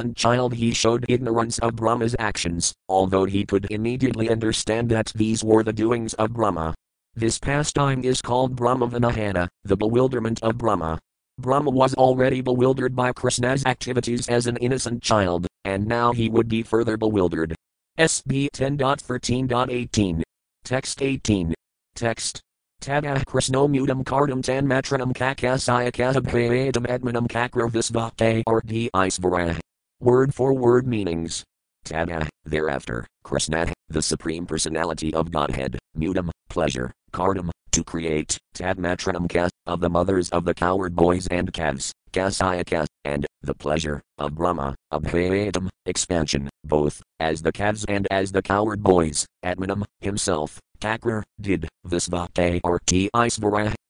innocent child he showed ignorance of Brahma's actions, although he could immediately understand that these were the doings of Brahma. This pastime is called Brahmavanahana, the bewilderment of Brahma. Brahma was already bewildered by Krishna's activities as an innocent child, and now he would be further bewildered. SB 10.13.18. Text 18. Text. Tadah Krishno mudam kardam tan matranam kakasayakasabhayadam admanam kakravasvate or d Word for word meanings. Tada, thereafter, Krishna, the Supreme Personality of Godhead, mudam, pleasure, kardam, to create, tadmatranam kas, of the mothers of the coward boys and calves, kasayaka, and, the pleasure, of Brahma, abhayadam, expansion, both, as the calves and as the coward boys, Atmanam, himself, Kakra, did, Visvate or T.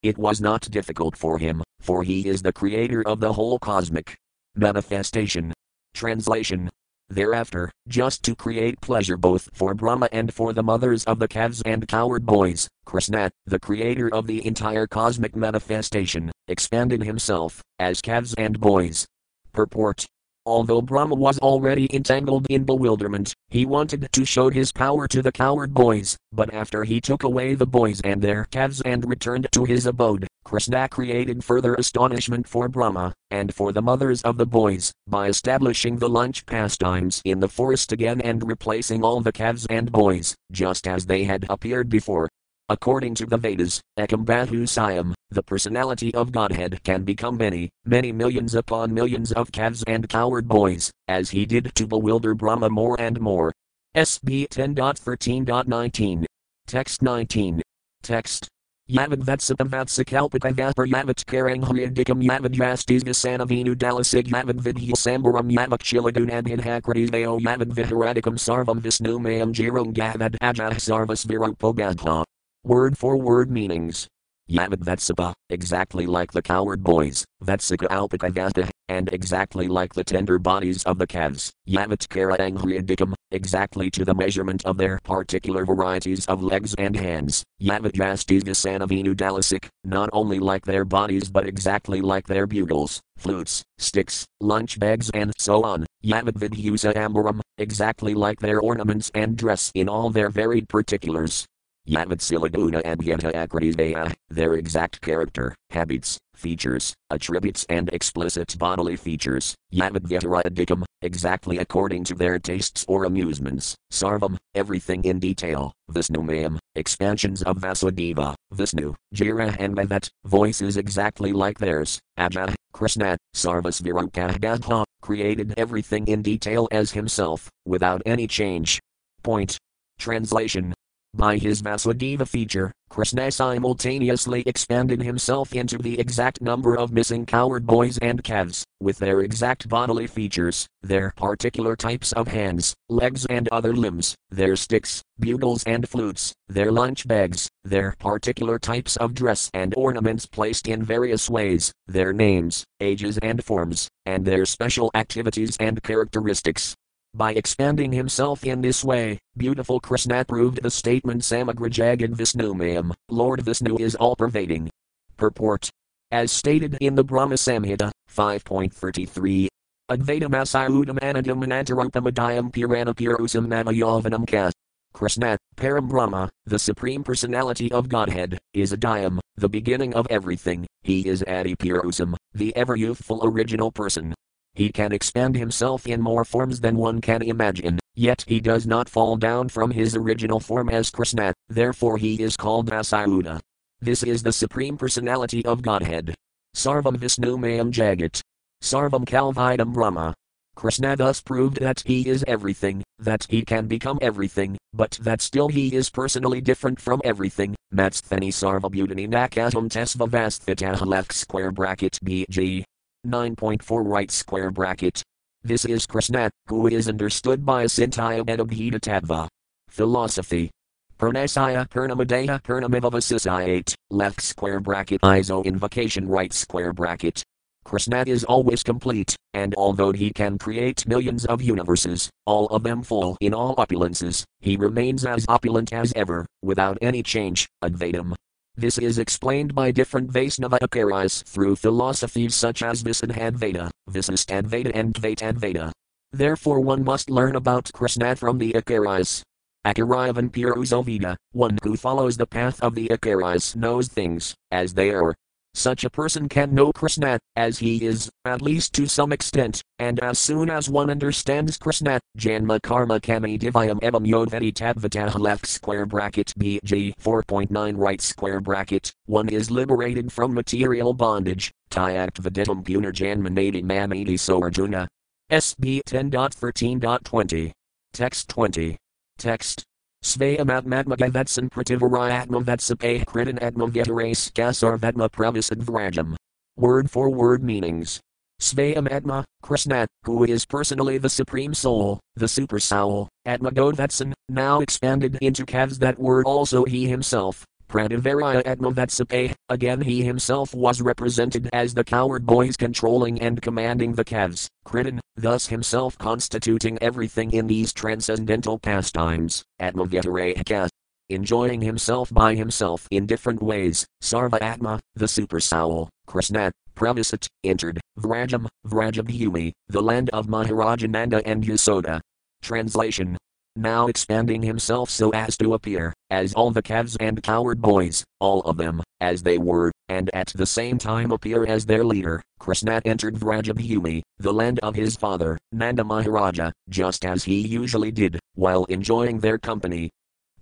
it was not difficult for him, for he is the creator of the whole cosmic manifestation. Translation Thereafter, just to create pleasure both for Brahma and for the mothers of the calves and coward boys, Krishna, the creator of the entire cosmic manifestation, expanded himself, as calves and boys. Purport Although Brahma was already entangled in bewilderment, he wanted to show his power to the coward boys, but after he took away the boys and their calves and returned to his abode, Krishna created further astonishment for Brahma, and for the mothers of the boys, by establishing the lunch pastimes in the forest again and replacing all the calves and boys, just as they had appeared before. According to the Vedas, Ekambatu Sayam, the personality of Godhead can become many, many millions upon millions of calves and coward boys, as he did to bewilder Brahma more and more. SB 10.13.19. Text 19. Text. Yavad Vatsapam Vatsakalpaka Vapar Yavat Karang Hryadikam Yavad Vastis Visanavinu Dalasig Yavad Vidhi Sambaram Yavak Chilagunadhid Hakritis Veo Yavad Viharadikam Sarvam Visnu Mayam Jirong Gavad Ajah Sarvas Viropogadha. Word for word meanings. Yavad Vatsapa, exactly like the coward boys, Vatsika Alpakavasta, and exactly like the tender bodies of the calves, Yavatkara Angriadikam, exactly to the measurement of their particular varieties of legs and hands, Yavatvastisgasanavinu Dalasik, not only like their bodies but exactly like their bugles, flutes, sticks, lunch bags and so on, Yavadvidhusa Ambaram, exactly like their ornaments and dress in all their varied particulars. Yavatsilaguna and Yata their exact character, habits, features, attributes, and explicit bodily features, Yavadvyataradikam, exactly according to their tastes or amusements, Sarvam, everything in detail, Visnumayam, expansions of Vasudeva, Visnu, Jira and Vavat, voices exactly like theirs, Aja, Krishna, Sarvas Virukah created everything in detail as himself, without any change. Point. Translation by his Vasudeva feature, Krishna simultaneously expanded himself into the exact number of missing coward boys and calves, with their exact bodily features, their particular types of hands, legs, and other limbs, their sticks, bugles, and flutes, their lunch bags, their particular types of dress and ornaments placed in various ways, their names, ages, and forms, and their special activities and characteristics. By expanding himself in this way, beautiful Krishna proved the statement Samagrajagad Visnumayam, Lord Vishnu is all pervading. Purport. As stated in the Brahma Samhita, 5.33. Advaitam asayudam anadam anantarupamadayam piranapirusam namayavanam kas. Krishna, Param Brahma, the Supreme Personality of Godhead, is Adayam, the beginning of everything, he is Adipirusam, the ever youthful original person, he can expand himself in more forms than one can imagine, yet he does not fall down from his original form as Krishna, therefore he is called Vasayuda. This is the Supreme Personality of Godhead. Sarvam Vishnu Mayam Jagat. Sarvam Kalvidam Brahma. Krishna thus proved that he is everything, that he can become everything, but that still he is personally different from everything. Matsthani Sarvabhutani Tesva Vasthitaha left square bracket BG. 9.4 right square bracket. This is Krishna, who is understood by Sintaya Tattva. Philosophy. Purnasaya Purnamadeha Purnamivavasisayate, left square bracket ISO invocation right square bracket. Krishna is always complete, and although he can create millions of universes, all of them full in all opulences, he remains as opulent as ever, without any change, Advaitam, this is explained by different Vaisnava Acharyas through philosophies such as Visadhadvaita, Visistadvaita, and Dvaitadvaita. Therefore one must learn about Krishna from the Acharyas. Acharyavan Purusoveda, one who follows the path of the Acharyas knows things, as they are. Such a person can know Krishna, as he is, at least to some extent, and as soon as one understands Krishna, Janma Karma Kami Divyam Evam Yodvedi Tadvataha left square bracket BG 4.9 right square bracket, one is liberated from material bondage, Tyact Vedetum Punarjanmanadi Mamadi So Arjuna. SB 10.13.20. Text 20. Text. Svayamamatmagavatsan prativarayatmavatsape kritan atmavetares kasarvatma pravisadvrajam. Word for word meanings. Svayamatma, Krishna, who is personally the Supreme Soul, the Super Soul, Atmagodvatsan, now expanded into Kavs that word also he himself, Prativaraya Atmavatsape, again he himself was represented as the coward boys controlling and commanding the Kavs, Kritan, thus himself constituting everything in these transcendental pastimes, Atmavyatarayakas. Enjoying himself by himself in different ways, Sarva Atma, the super soul, Krishna, Pravisat, entered, Vrajam, Vrajabhumi, the land of Maharajananda and Yasoda. Translation now expanding himself so as to appear, as all the calves and coward boys, all of them, as they were, and at the same time appear as their leader, Krishna entered Vrajabhumi, the land of his father, Nanda Maharaja, just as he usually did, while enjoying their company.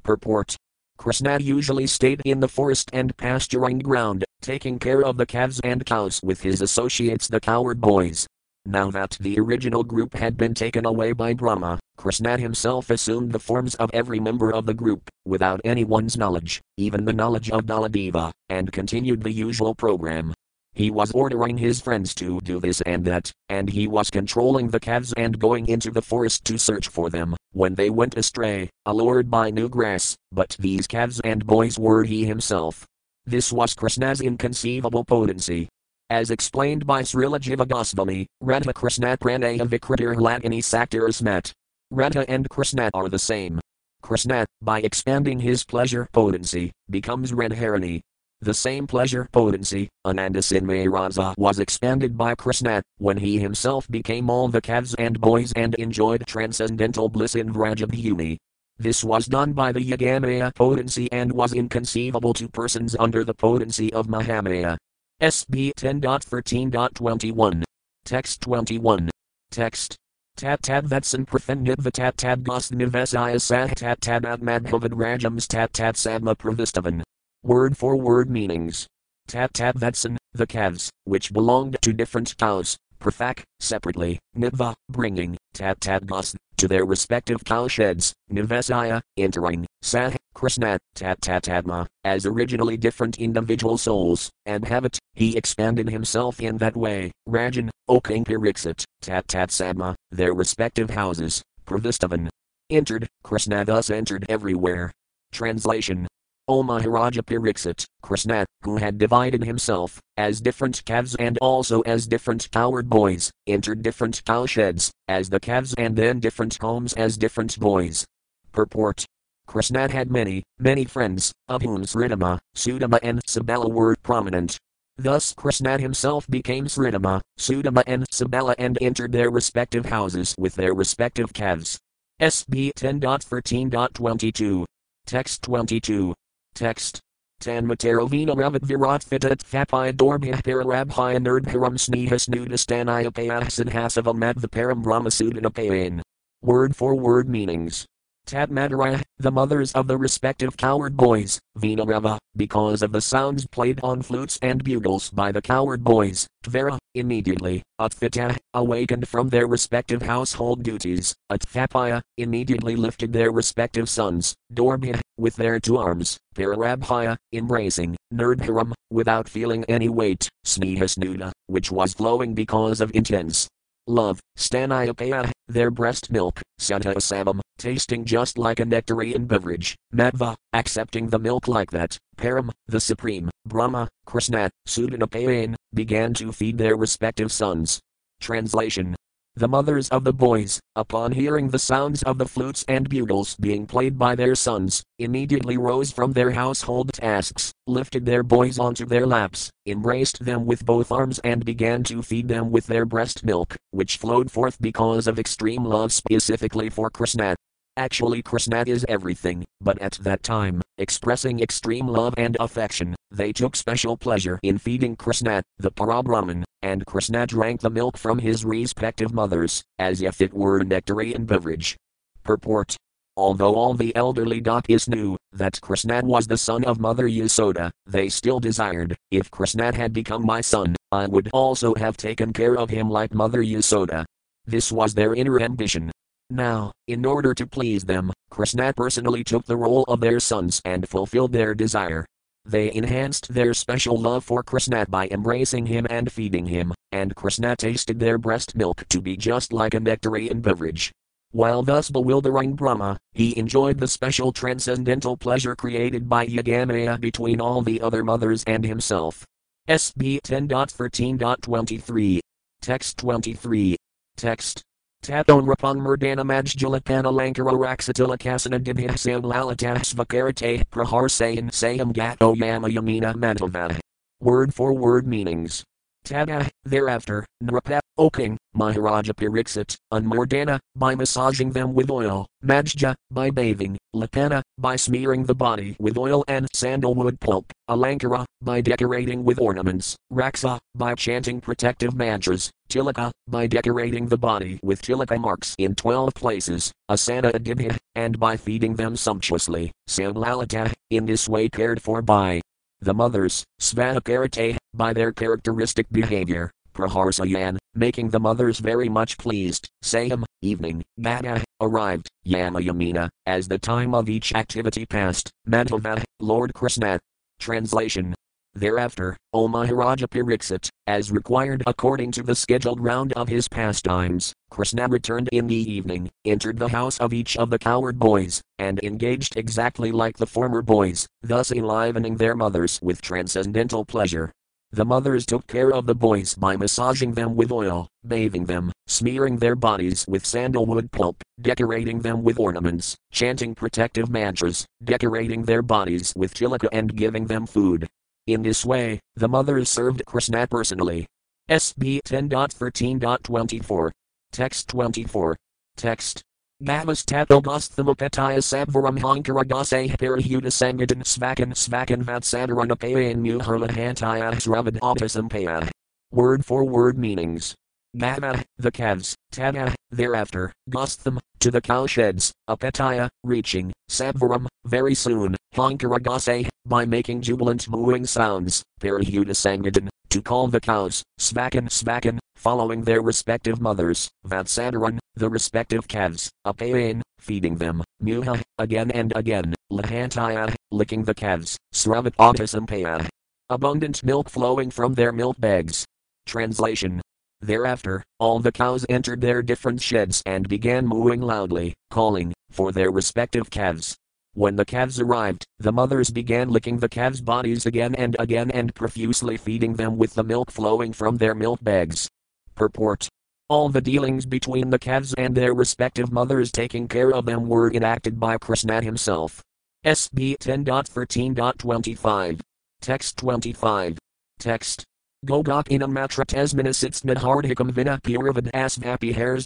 Purport. Krishna usually stayed in the forest and pasturing ground, taking care of the calves and cows with his associates the coward boys, now that the original group had been taken away by Brahma, Krishna himself assumed the forms of every member of the group, without anyone's knowledge, even the knowledge of Baladeva, and continued the usual program. He was ordering his friends to do this and that, and he was controlling the calves and going into the forest to search for them, when they went astray, allured by new grass, but these calves and boys were he himself. This was Krishna's inconceivable potency, as explained by Srila Jiva Goswami, Radha Krishna Pranaya Vikritir Lagini. Radha and Krishna are the same. Krishna, by expanding his pleasure potency, becomes Radharani. The same pleasure potency, Ananda Raza, was expanded by Krishna, when he himself became all the calves and boys and enjoyed transcendental bliss in Vrajabhumi. This was done by the Yogamaya potency and was inconceivable to persons under the potency of Mahamaya. SB 10.13.21. Text 21. Text. Tat tad vatsan prafenditva tat tad gosnivesaya sah tat tad admadhavad rajams tat tat sadma pravistavan. Word for word meanings. Tat tad vatsan, the calves, which belonged to different cows, Prafak, separately, Niva, bringing, Tat Tadgas, to their respective cowsheds, Nivesaya, entering, Sah, Krishna, Tat Tatadma, as originally different individual souls, and Havat, he expanded himself in that way, Rajan, Okampirixit, Tat Sadma, their respective houses, Pravistavan. Entered, Krishna thus entered everywhere. Translation O Maharaja Pariksit, Krishna, who had divided himself, as different calves and also as different coward boys, entered different cowsheds, as the calves and then different homes as different boys. Purport Krishna had many, many friends, of whom Sridama, Sudama and Sabala were prominent. Thus Krishna himself became Sridama, Sudama and Sabala and entered their respective houses with their respective calves. SB 10.13.22. Text 22. Text. Tanmataravina ravat virat fitat thapai dorbhya pararabhya nerdharam snehas nudastanaya payahsidhasavam advaparam brahmasudanapayan. Word for word meanings. Tatmadaraya, the mothers of the respective coward boys, Vinarava, because of the sounds played on flutes and bugles by the coward boys, Tvera, immediately, Utfita, awakened from their respective household duties, Atthapaya, immediately lifted their respective sons, Dorbhya, with their two arms, Pararabhaya, embracing, Nerdharam, without feeling any weight, Snehasnuda, which was flowing because of intense love, Stanayapaya, their breast milk, Sadhasamam, tasting just like a nectarian beverage, Madhva, accepting the milk like that, Param, the Supreme, Brahma, Krishna, Sudanapayan, began to feed their respective sons. Translation The mothers of the boys, upon hearing the sounds of the flutes and bugles being played by their sons, immediately rose from their household tasks, lifted their boys onto their laps, embraced them with both arms, and began to feed them with their breast milk, which flowed forth because of extreme love specifically for Krishna. Actually, Krishna is everything, but at that time, expressing extreme love and affection, they took special pleasure in feeding Krishna, the Parabrahman, and Krishna drank the milk from his respective mothers, as if it were a nectarian beverage. Purport Although all the elderly Gopis knew that Krishna was the son of Mother Yasoda, they still desired, if Krishna had become my son, I would also have taken care of him like Mother Yasoda. This was their inner ambition, now, in order to please them, Krishna personally took the role of their sons and fulfilled their desire. They enhanced their special love for Krishna by embracing him and feeding him, and Krishna tasted their breast milk to be just like a nectarian beverage. While thus bewildering Brahma, he enjoyed the special transcendental pleasure created by Yogamaya between all the other mothers and himself. SB 10.13.23. Text 23. Text Taton rapang murdana majjalakana lankara raksatilikasana dibhyasam lalitas vakarate praharsayan sayam gato yama yamina mantava. Word for word meanings. Tada, thereafter, Nrapa, O king, Maharaja Pariksit, Unmordana, by massaging them with oil, Majja, by bathing, Lapana, by smearing the body with oil and sandalwood pulp, Alankara, by decorating with ornaments, Raksa, by chanting protective mantras, Tilaka, by decorating the body with tilaka marks in twelve places, Asana Adibha, and by feeding them sumptuously, Samlalata, in this way cared for by the mothers, Svanakarate, by their characteristic behavior, Praharsayan, making the mothers very much pleased, Sayam, evening, Gata, arrived, Yamayamina, as the time of each activity passed, Madhava, Lord Krishna. Translation Thereafter, O Maharaja Pariksit, as required according to the scheduled round of his pastimes, Krishna returned in the evening, entered the house of each of the coward boys, and engaged exactly like the former boys, thus enlivening their mothers with transcendental pleasure. The mothers took care of the boys by massaging them with oil, bathing them, smearing their bodies with sandalwood pulp, decorating them with ornaments, chanting protective mantras, decorating their bodies with tilaka and giving them food. In this way, the mothers served Krishna personally. SB 10.13.24. Text 24. Text. Gavas tatogasthamapataya sabvaram hankaragase parihuda sangadan svakan svakan vatsadaranapayan muharlahantaya sravad optasampaya. Word for word meanings. Gava, the calves, Tada, thereafter, Gostham, to the cowsheds, Apetaya, reaching, Sabvaram, very soon, Hankaragase, by making jubilant mooing sounds, Parihuda Sangadan, to call the cows, Svakan Svakan, following their respective mothers, Vatsadaran, the respective calves, Apayan, feeding them, Muha, again and again, Lahantaya, licking the calves, Sravat. Abundant milk flowing from their milk bags. Translation Thereafter, all the cows entered their different sheds and began mooing loudly, calling for their respective calves. When the calves arrived, the mothers began licking the calves' bodies again and again and profusely feeding them with the milk flowing from their milk bags. Purport all the dealings between the calves and their respective mothers taking care of them were enacted by Krishna himself. SB 10.13.25. Text 25. Text. Gogakinam matratesminasitsnad hardhikam vina puravad asvapi hairs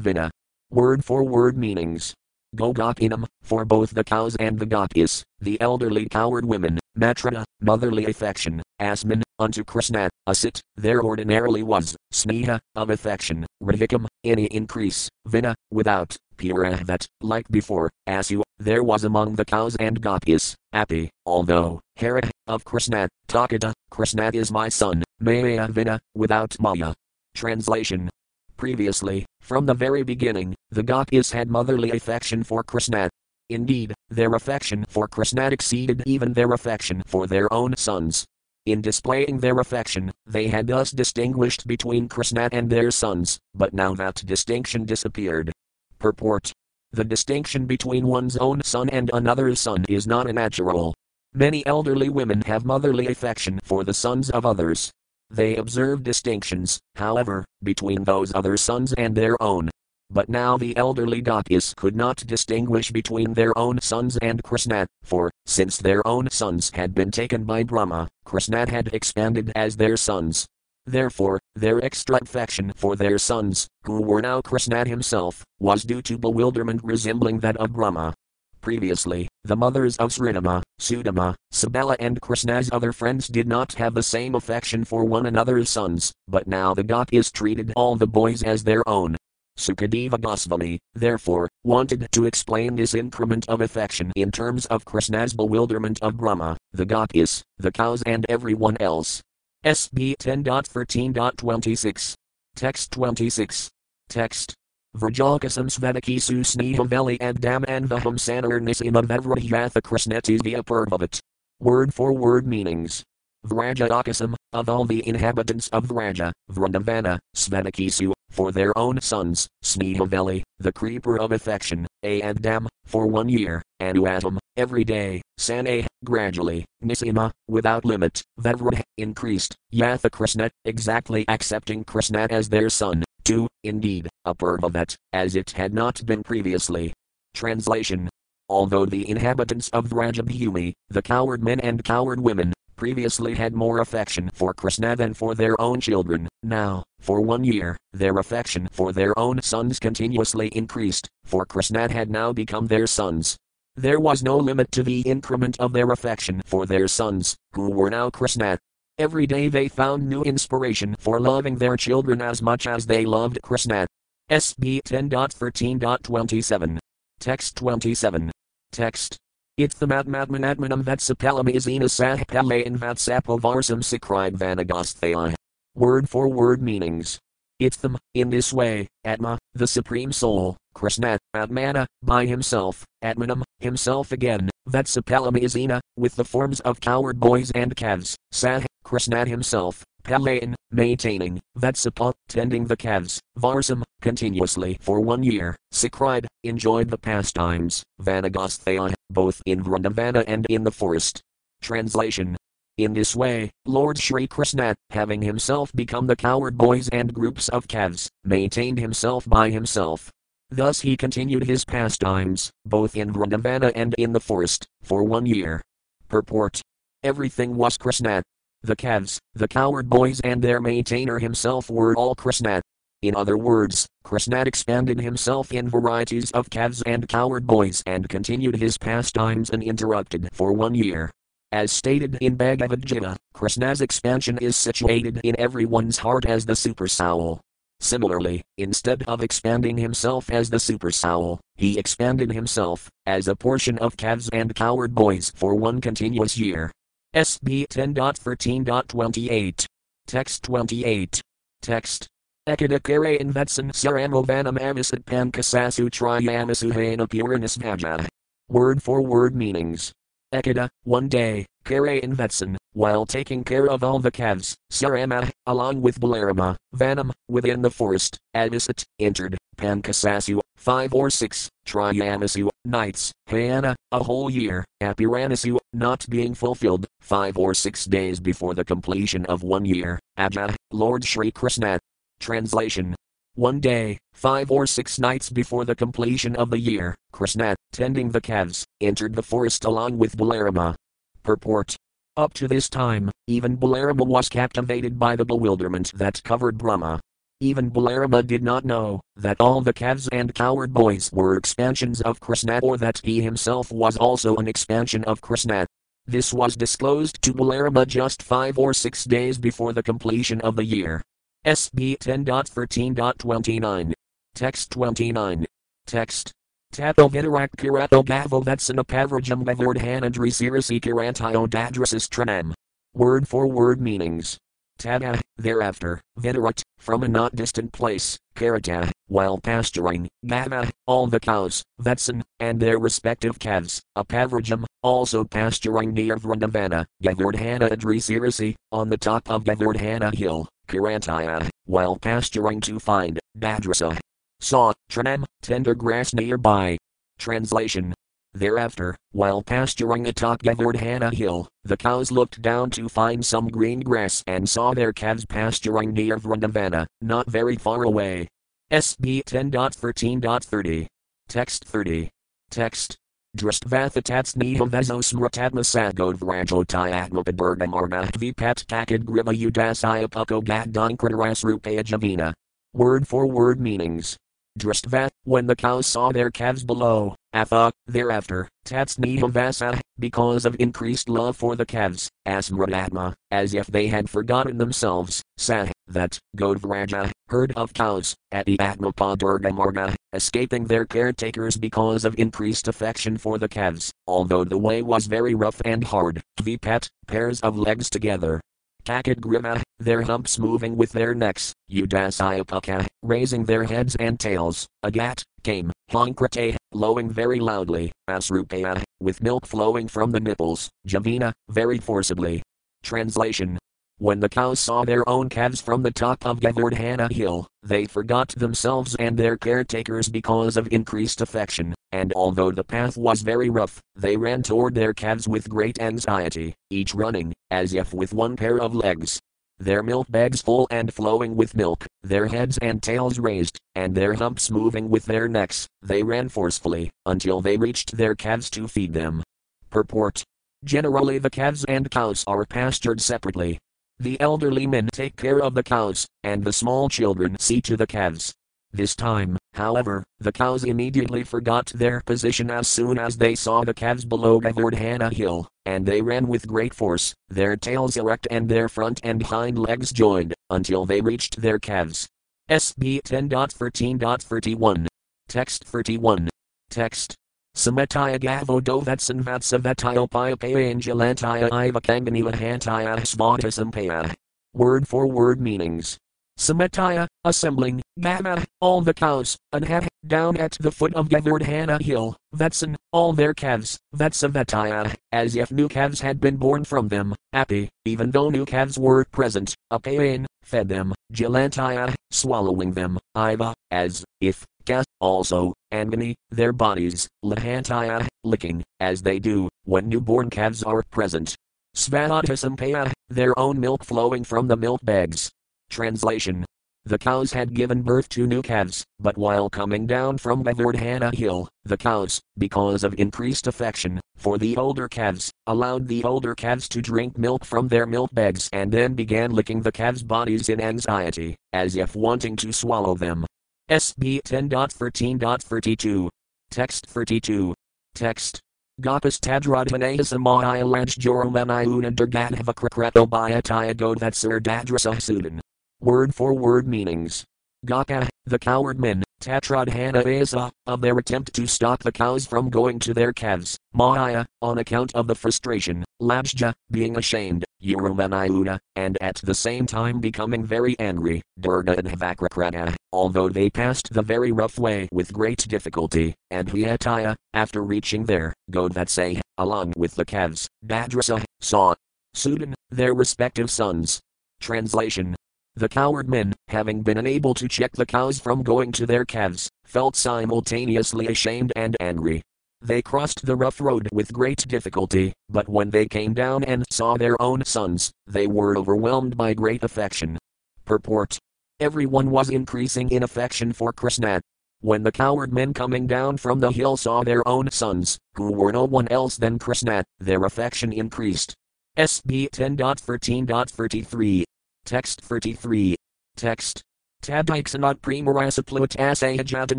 vina. Word for word meanings. Gogakinam, for both the cows and the gopis, the elderly coward women, matra, motherly affection, asmin, unto Krishna, asit, there ordinarily was, sneha, of affection, radhikam, any increase, vina, without, pura that, like before, asu, there was among the cows and gopis, api, although, hara, of Krishna, takata, Krishna is my son, maya vina, without maya. Translation Previously, from the very beginning, the gopis had motherly affection for Krishna. Indeed, their affection for Krishna exceeded even their affection for their own sons. In displaying their affection, they had thus distinguished between Krishna and their sons, but now that distinction disappeared. Purport The distinction between one's own son and another's son is not a natural. Many elderly women have motherly affection for the sons of others. They observe distinctions, however, between those other sons and their own. But now the elderly Dakis could not distinguish between their own sons and Krishna, for, since their own sons had been taken by Brahma, Krishna had expanded as their sons. Therefore, their extra affection for their sons, who were now Krishna himself, was due to bewilderment resembling that of Brahma. Previously, the mothers of Sridama, Sudama, Sabala, and Krishna's other friends did not have the same affection for one another's sons, but now the Dakis treated all the boys as their own. Sukadeva Goswami, therefore, wanted to explain this increment of affection in terms of Krishna's bewilderment of Brahma, the Dakis, the cows, and everyone else. SB 10.13.26. Text 26. Text. Vrajokasam Svadakisu Snehaveli and Dam Anvaham Sanar Nisima Vavrayatha Krishneti via Purvavat. Word for word meanings. Vrajadakasam, of all the inhabitants of Vraja, Vrindavana, Svadakisu, for their own sons, Snehaveli, the creeper of affection, A and Dam, for one year, Anuatam, every day, Sane, gradually, Nisima, without limit, Vavrah, increased, Yatha Krishna, exactly accepting Krishna as their son, 2. Indeed, a Purvavat, as it had not been previously. Translation Although the inhabitants of Vrajabhumi, the coward men and coward women, previously had more affection for Krishna than for their own children, now, for one year, their affection for their own sons continuously increased, for Krishna had now become their sons. There was no limit to the increment of their affection for their sons, who were now Krishna. Every day they found new inspiration for loving their children as much as they loved Krishna. SB 10.13.27. Text 27. Text. Ithamaatmatmanatmanam vatsapalamizina sahpalayan vatsapovarsam sacribe vanagosthaya. Word for word meanings. Itham, in this way, Atma, the Supreme Soul, Krishna, Atmana, by himself, Atmanam, himself again, Vatsapalamizina, with the forms of coward boys and calves, Sah, Krishna himself, Palayan, maintaining, Vatsapa, tending the calves, Varsam, continuously for one year, Sacride, enjoyed the pastimes, Vanagosthaya, both in Vrindavana and in the forest. Translation in this way, Lord Sri Krishna, having himself become the coward boys and groups of calves, maintained himself by himself. Thus he continued his pastimes, both in Vrindavana and in the forest, for one year. Purport Everything was Krishna. The calves, the coward boys, and their maintainer himself were all Krishna. In other words, Krishna expanded himself in varieties of calves and coward boys and continued his pastimes uninterrupted for one year. As stated in Bhagavad Gita, Krishna's expansion is situated in everyone's heart as the super soul. Similarly, instead of expanding himself as the super soul, he expanded himself as a portion of calves and coward boys for one continuous year. SB 10.13.28. Text 28. Text. Ekadakare invetsan saramovanam avisat pankasasu triamasuhana puranis vaja. Word for word meanings. Ekada, one day, Kare Invetsan, while taking care of all the calves, Sarama, along with Balarama, Vanam, within the forest, Avisat, entered, Pankasasu, five or six, Triamasu, nights, Hayana, a whole year, Apiranasu, not being fulfilled, five or six days before the completion of one year, Aja, Lord Sri Krishna. Translation one day, five or six nights before the completion of the year, Krishna, tending the calves, entered the forest along with Balarama. Purport. Up to this time, even Balarama was captivated by the bewilderment that covered Brahma. Even Balarama did not know that all the calves and coward boys were expansions of Krishna or that he himself was also an expansion of Krishna. This was disclosed to Balarama just five or six days before the completion of the year. SB 10.13.29. Text 29. Text. Tato Vidarak Kirato Gavo Vetsana Pavrajam Vavardhanadri Sirasi Kirantayo Dadrasis Tranam. Word for word meanings. Tada, thereafter, Vidarat, from a not distant place, Karata, while pasturing, Gava, all the cows, Vetsan, and their respective calves, Apavrajam, also pasturing near Vrindavana, Govardhana Adrisirasi, on the top of Govardhana hill, Kirantaya, while pasturing to find Badrasa. Saw, Tranam, tender grass nearby. Translation Thereafter, while pasturing atop Govardhana hill, the cows looked down to find some green grass and saw their calves pasturing near Vrindavana, not very far away. SB 10.13.30. Text 30. Text. Dristvathatats Vazosmratadma Sagodvrajotayatmapadurgamarga Vipat Kakad Grima Udasaya Puko Gaddankritaras Rupaya Javina. Word for word meanings. Dristvat, when the cows saw their calves below, Atha, thereafter, Tatsniham because of increased love for the calves, Asmradatma, as if they had forgotten themselves, Sah, that, Godvraja, herd of cows, at the Atmapadurgamarga, escaping their caretakers because of increased affection for the calves, although the way was very rough and hard, Vipat, pairs of legs together, Kakadgrima, their humps moving with their necks, Udasayapaka, raising their heads and tails, Agat, came, Honkrate, lowing very loudly, Asrupaya, with milk flowing from the nipples, Javina, very forcibly. Translation when the cows saw their own calves from the top of Govardhana hill, they forgot themselves and their caretakers because of increased affection, and although the path was very rough, they ran toward their calves with great anxiety, each running, as if with one pair of legs. Their milk bags full and flowing with milk, their heads and tails raised, and their humps moving with their necks, they ran forcefully, until they reached their calves to feed them. Purport Generally, the calves and cows are pastured separately, the elderly men take care of the cows, and the small children see to the calves. This time, however, the cows immediately forgot their position as soon as they saw the calves below Govardhana hill, and they ran with great force, their tails erect and their front and hind legs joined, until they reached their calves. SB 10.13.31. Text 31. Text. Samataya gavodovatsan vatsavatayopaya payanjalantaya ivakangani hantaya svatasampaya. Word for word meanings. Samataya, assembling, Gama, all the cows, Anha, down at the foot of Govardhana hill, Vatsan, all their calves, Vatsavataya, as if new calves had been born from them, Api, even though new calves were present, Apayan, fed them, Jalantaya, swallowing them, Iva, as, if, Ka, also, Angani, their bodies, Lahantaya, licking, as they do, when newborn calves are present. Svatasampaya, their own milk flowing from the milk bags. Translation the cows had given birth to new calves, but while coming down from Govardhana hill, the cows, because of increased affection for the older calves, allowed the older calves to drink milk from their milk bags and then began licking the calves' bodies in anxiety, as if wanting to swallow them. SB 10.13.32. Text 32. Text. Gapas tadradhanayasama ilaj joramanayuna durgadhavakrakreto bayataya godvatsur dadrasa sudan. Word for word meanings. Gaka, the coward men, Tatradhana Asa, of their attempt to stop the cows from going to their calves, Maya, on account of the frustration, Labjja, being ashamed, Urumanayuna, and at the same time becoming very angry, Durga and Havakrakrata, although they passed the very rough way with great difficulty, and Hyataya, after reaching there, Godvatsay, along with the calves, Dadrasa, saw Sudan, their respective sons. Translation the coward men, having been unable to check the cows from going to their calves, felt simultaneously ashamed and angry. They crossed the rough road with great difficulty, but when they came down and saw their own sons, they were overwhelmed by great affection. Purport Everyone was increasing in affection for Krishna. When the coward men coming down from the hill saw their own sons, who were no one else than Krishna, their affection increased. SB 10.13.33 Text 33. Text. Tadiksanat primarasaplut asahajatan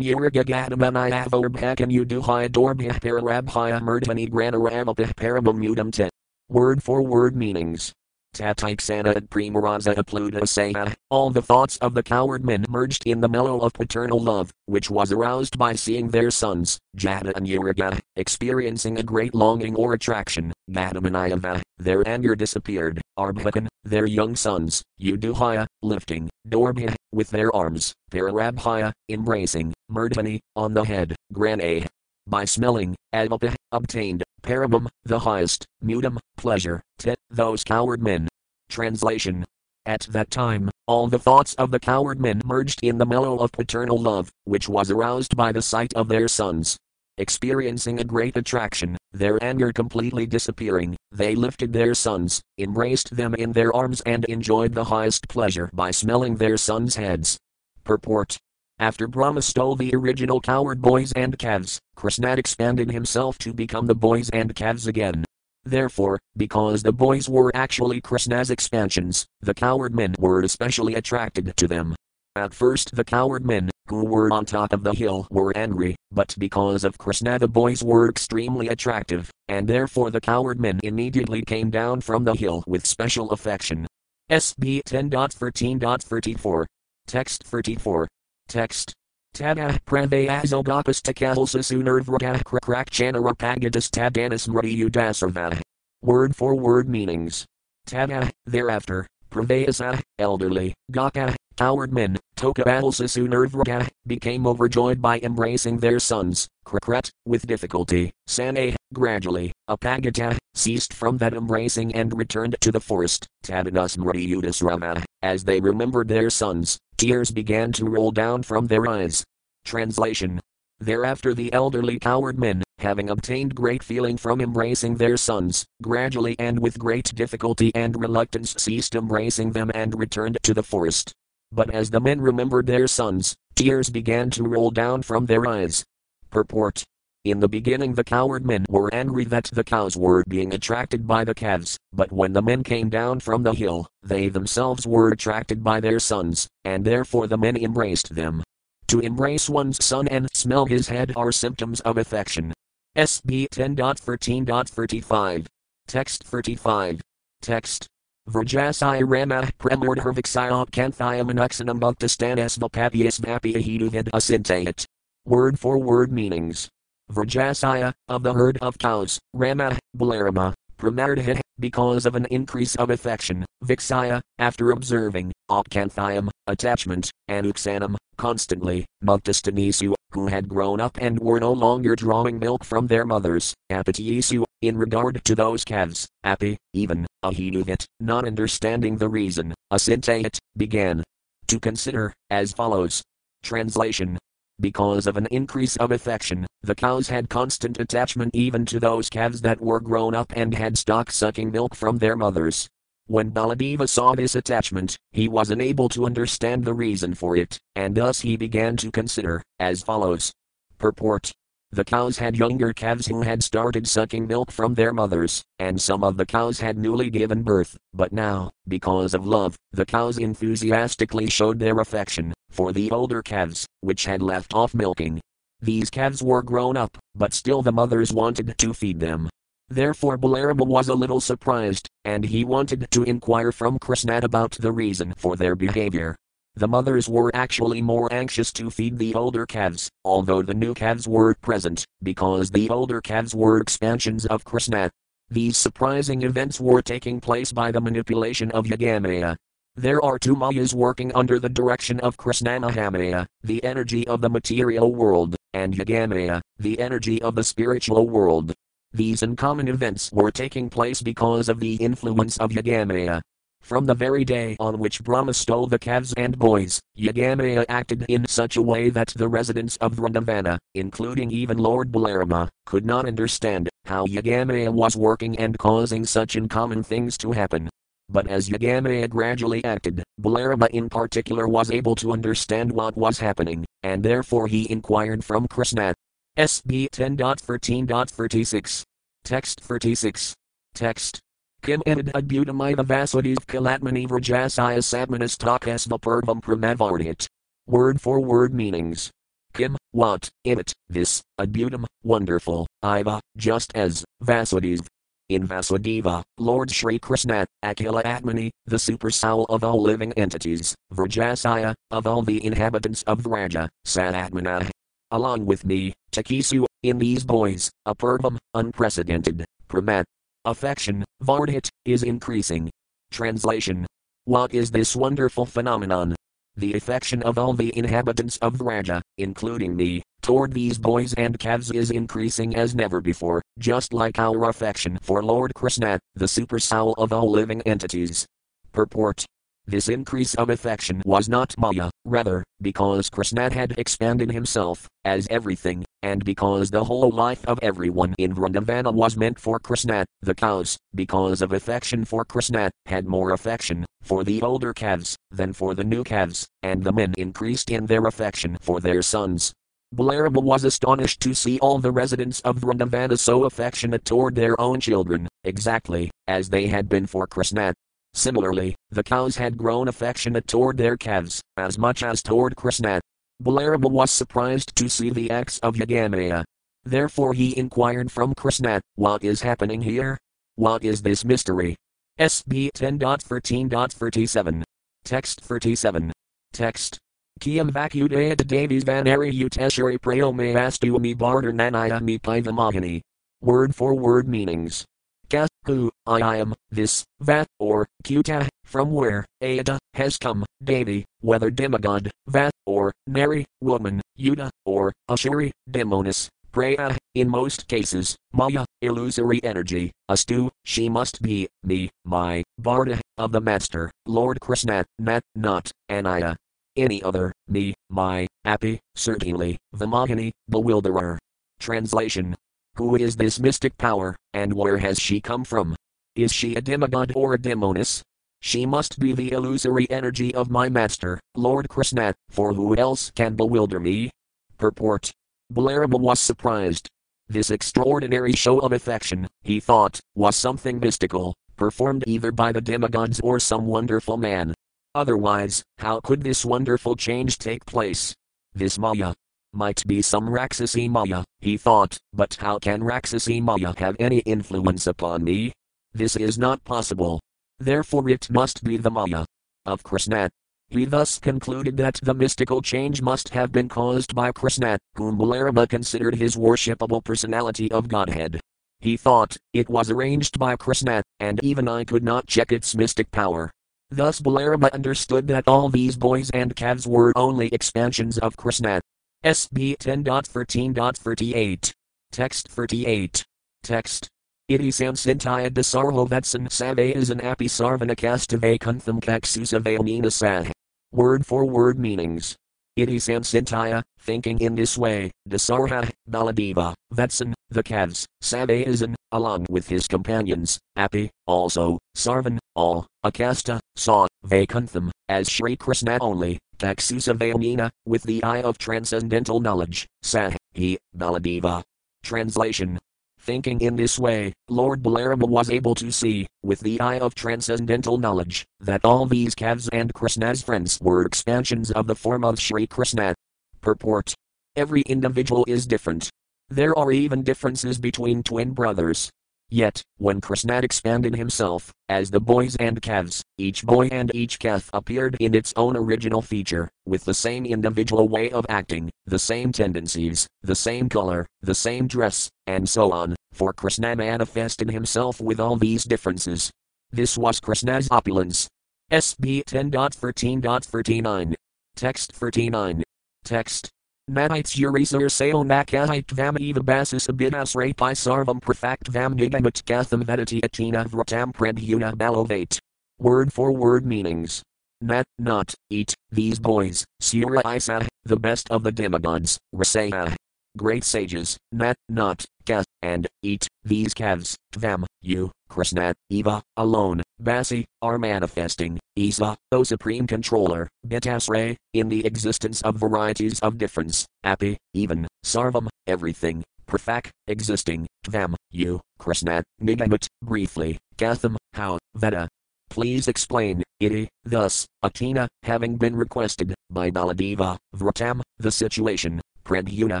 yurigagadamanayavorbhakan uduhaya dorbhah pararabhaya murdhani granaramapah paramamudam te. Word for word meanings. Tatiksana at Primaraza Apludasaya, all the thoughts of the coward men merged in the mellow of paternal love, which was aroused by seeing their sons, Jada and Uriga, experiencing a great longing or attraction, Madam and Gadamanayava, their anger disappeared, Arbhakan, their young sons, Uduhaya, lifting, Dorbhya, with their arms, Pararabhaya, embracing, Murdhani, on the head, Granay. by smelling, Advapa, obtained, Paramam, the highest, mutum, pleasure, Tit, those coward men. Translation At that time, all the thoughts of the coward men merged in the mellow of paternal love, which was aroused by the sight of their sons. experiencing a great attraction, their anger completely disappearing, they lifted their sons, embraced them in their arms, and enjoyed the highest pleasure by smelling their sons' heads. Purport after Brahma stole the original coward boys and calves, Krishna expanded himself to become the boys and calves again. Therefore, because the boys were actually Krishna's expansions, the coward men were especially attracted to them. At first, the coward men, who were on top of the hill, were angry, but because of Krishna, the boys were extremely attractive, and therefore the coward men immediately came down from the hill with special affection. SB 10.13.34. Text 34. Text. Tada pravayazogapus takalsasunurvragah krakchanarapagadas tadanis mriyudasarvah. Word for word meanings. Tada, thereafter, pravayasa, elderly, gaka, coward men, Tokabalsasunurvragah, became overjoyed by embracing their sons, Krakret, with difficulty, Sane, gradually, Apagata, ceased from that embracing and returned to the forest, Tabanas Mriyudasrama, as they remembered their sons, tears began to roll down from their eyes. Translation Thereafter, the elderly coward men, having obtained great feeling from embracing their sons, gradually and with great difficulty and reluctance ceased embracing them and returned to the forest. But as the men remembered their sons, tears began to roll down from their eyes. Purport in the beginning, the coward men were angry that the cows were being attracted by the calves, but when the men came down from the hill, they themselves were attracted by their sons, and therefore the men embraced them. To embrace one's son and smell his head are symptoms of affection. SB 10.13.35. Text 35. Text. Vrajasai Rama Premurdharviksaya Kanthayamanuxanam Bhaktistanas Vapapias Vapiahiduvid Asintayat. Word for word meanings. Vrajasaya, of the herd of cows, Rama, Balarama, Pramardhit, because of an increase of affection, Viksaya, after observing, Opkanthayam, attachment, Anuksanam, constantly, Muktastanisu, who had grown up and were no longer drawing milk from their mothers, Apatiyesu, in regard to those calves, Api, even, Ahiduvit, not understanding the reason, Asintayat, began to consider, as follows. Translation because of an increase of affection, the cows had constant attachment even to those calves that were grown up and had stopped sucking milk from their mothers. When Baladeva saw this attachment, he was unable to understand the reason for it, and thus he began to consider, as follows. Purport the cows had younger calves who had started sucking milk from their mothers, and some of the cows had newly given birth, but now, because of love, the cows enthusiastically showed their affection for the older calves, which had left off milking. These calves were grown up, but still the mothers wanted to feed them. Therefore Balarama was a little surprised, and he wanted to inquire from Krishna about the reason for their behavior. The mothers were actually more anxious to feed the older calves, although the new calves were present, because the older calves were expansions of Krishna. These surprising events were taking place by the manipulation of Yogamaya. There are two Mayas working under the direction of Krishna Mahamaya, the energy of the material world, and Yogamaya, the energy of the spiritual world. These uncommon events were taking place because of the influence of Yogamaya. From the very day on which Brahma stole the calves and boys, Yogamaya acted in such a way that the residents of Vrindavana, including even Lord Balarama, could not understand how Yogamaya was working and causing such uncommon things to happen. But as Yogamaya gradually acted, Balarama in particular was able to understand what was happening, and therefore he inquired from Krishna. SB 10.13.36. Text 36. Text. Kim edid adbutamaya vasudev kalatmani vrajasaya satmanas takasva purvam pramavardit. Word for word meanings. Kim, what, it, this, adbutam, wonderful, iva, just as, vasudev. In Vasudeva, Lord Sri Krishna, Akila Atmani, the super soul of all living entities, Vrajasaya, of all the inhabitants of Vraja, Satatmana. Along with me, Takisu, in these boys, a purvam, unprecedented, pramat, affection, Vardhit, is increasing. Translation What is this wonderful phenomenon? The affection of all the inhabitants of Vraja, including me, toward these boys and calves is increasing as never before, just like our affection for Lord Krishna, the super soul of all living entities. Purport this increase of affection was not Maya, rather, because Krishna had expanded himself, as everything, and because the whole life of everyone in Vrindavana was meant for Krishna, the cows, because of affection for Krishna, had more affection for the older calves than for the new calves, and the men increased in their affection for their sons. Balarama was astonished to see all the residents of Vrindavana so affectionate toward their own children, exactly as they had been for Krishna. Similarly, the cows had grown affectionate toward their calves, as much as toward Krishna. Balarama was surprised to see the acts of Yogamaya. Therefore he inquired from Krishna, What is happening here? What is this mystery? SB 10.13.37. Text 37. Text. Kiam vakudaya devis vanari uteshari prayome astu mi barter nanaya mi pivamahani. Word for word meanings. Ka, who, I am, this, vat, or, kuta, from where, Ada, has come, Devi, whether demigod, vat, or, Mary, woman, Yuda, or, Ashuri, demonis, Praya, in most cases, Maya, illusory energy, Astu, she must be, me, my, Barda, of the Master, Lord Krishna, Nat, not, Anaya. Any other, me, my, happy, certainly, Vimahani, bewilderer. Translation who is this mystic power, and where has she come from? Is she a demigod or a demoness? She must be the illusory energy of my master, Lord Krishna, for who else can bewilder me? Purport. Balarama was surprised. This extraordinary show of affection, he thought, was something mystical, performed either by the demigods or some wonderful man. Otherwise, how could this wonderful change take place? This Maya, might be some Rakshasi Maya, he thought, but how can Rakshasi Maya have any influence upon me? This is not possible. Therefore it must be the Maya of Krishna. He thus concluded that the mystical change must have been caused by Krishna, whom Balarama considered his worshipable personality of Godhead. He thought, it was arranged by Krishna, and even I could not check its mystic power. Thus Balarama understood that all these boys and calves were only expansions of Krishna, SB 10.13.38. Text 38. Text. Iti samsintaya dasarho vatsan savayasan api sarvanakastave kuntham kaksusavayamina sah. Word for word meanings. Iti samsintaya, thinking in this way, dasarha, Baladeva, Vatsan, the calves, save Savayasan, along with his companions, Api, also, Sarvan, all, Akasta, saw, Vaikuntham, as Sri Krishna only, Taksusavayamina, with the eye of transcendental knowledge, Sah, he, Baladeva. Translation Thinking in this way, Lord Balarama was able to see, with the eye of transcendental knowledge, that all these calves and Krishna's friends were expansions of the form of Sri Krishna. Purport Every individual is different. There are even differences between twin brothers. Yet, when Krishna expanded himself, as the boys and calves, each boy and each calf appeared in its own original feature, with the same individual way of acting, the same tendencies, the same color, the same dress, and so on, for Krishna manifested himself with all these differences. This was Krishna's opulence. SB 10.13.39. Text 39. Text. Manites Urisur Sale Nakahite Vamiva Basis Abidas Rapi Sarvam Perfect Vam Nigamat Gatham Vedati Atina Vratam Predhuna Balovate. Word for word meanings. Nat, not, eat, these boys, Sura Isa, the best of the demigods, Rasaya. Great sages, Nat, not, Ka, and, eat, these calves, Tvam, you, Krishna, Eva, alone, Basi, are manifesting, Isa, O Supreme Controller, Bitasre, in the existence of varieties of difference, Api, even, Sarvam, everything, Perfect, existing, Tvam, you, Krishna, Nigamat, briefly, Gatham, how, Veda. Please explain, Iti, thus, Atina, having been requested, by Baladeva, Vratam, the situation, Pradhuna,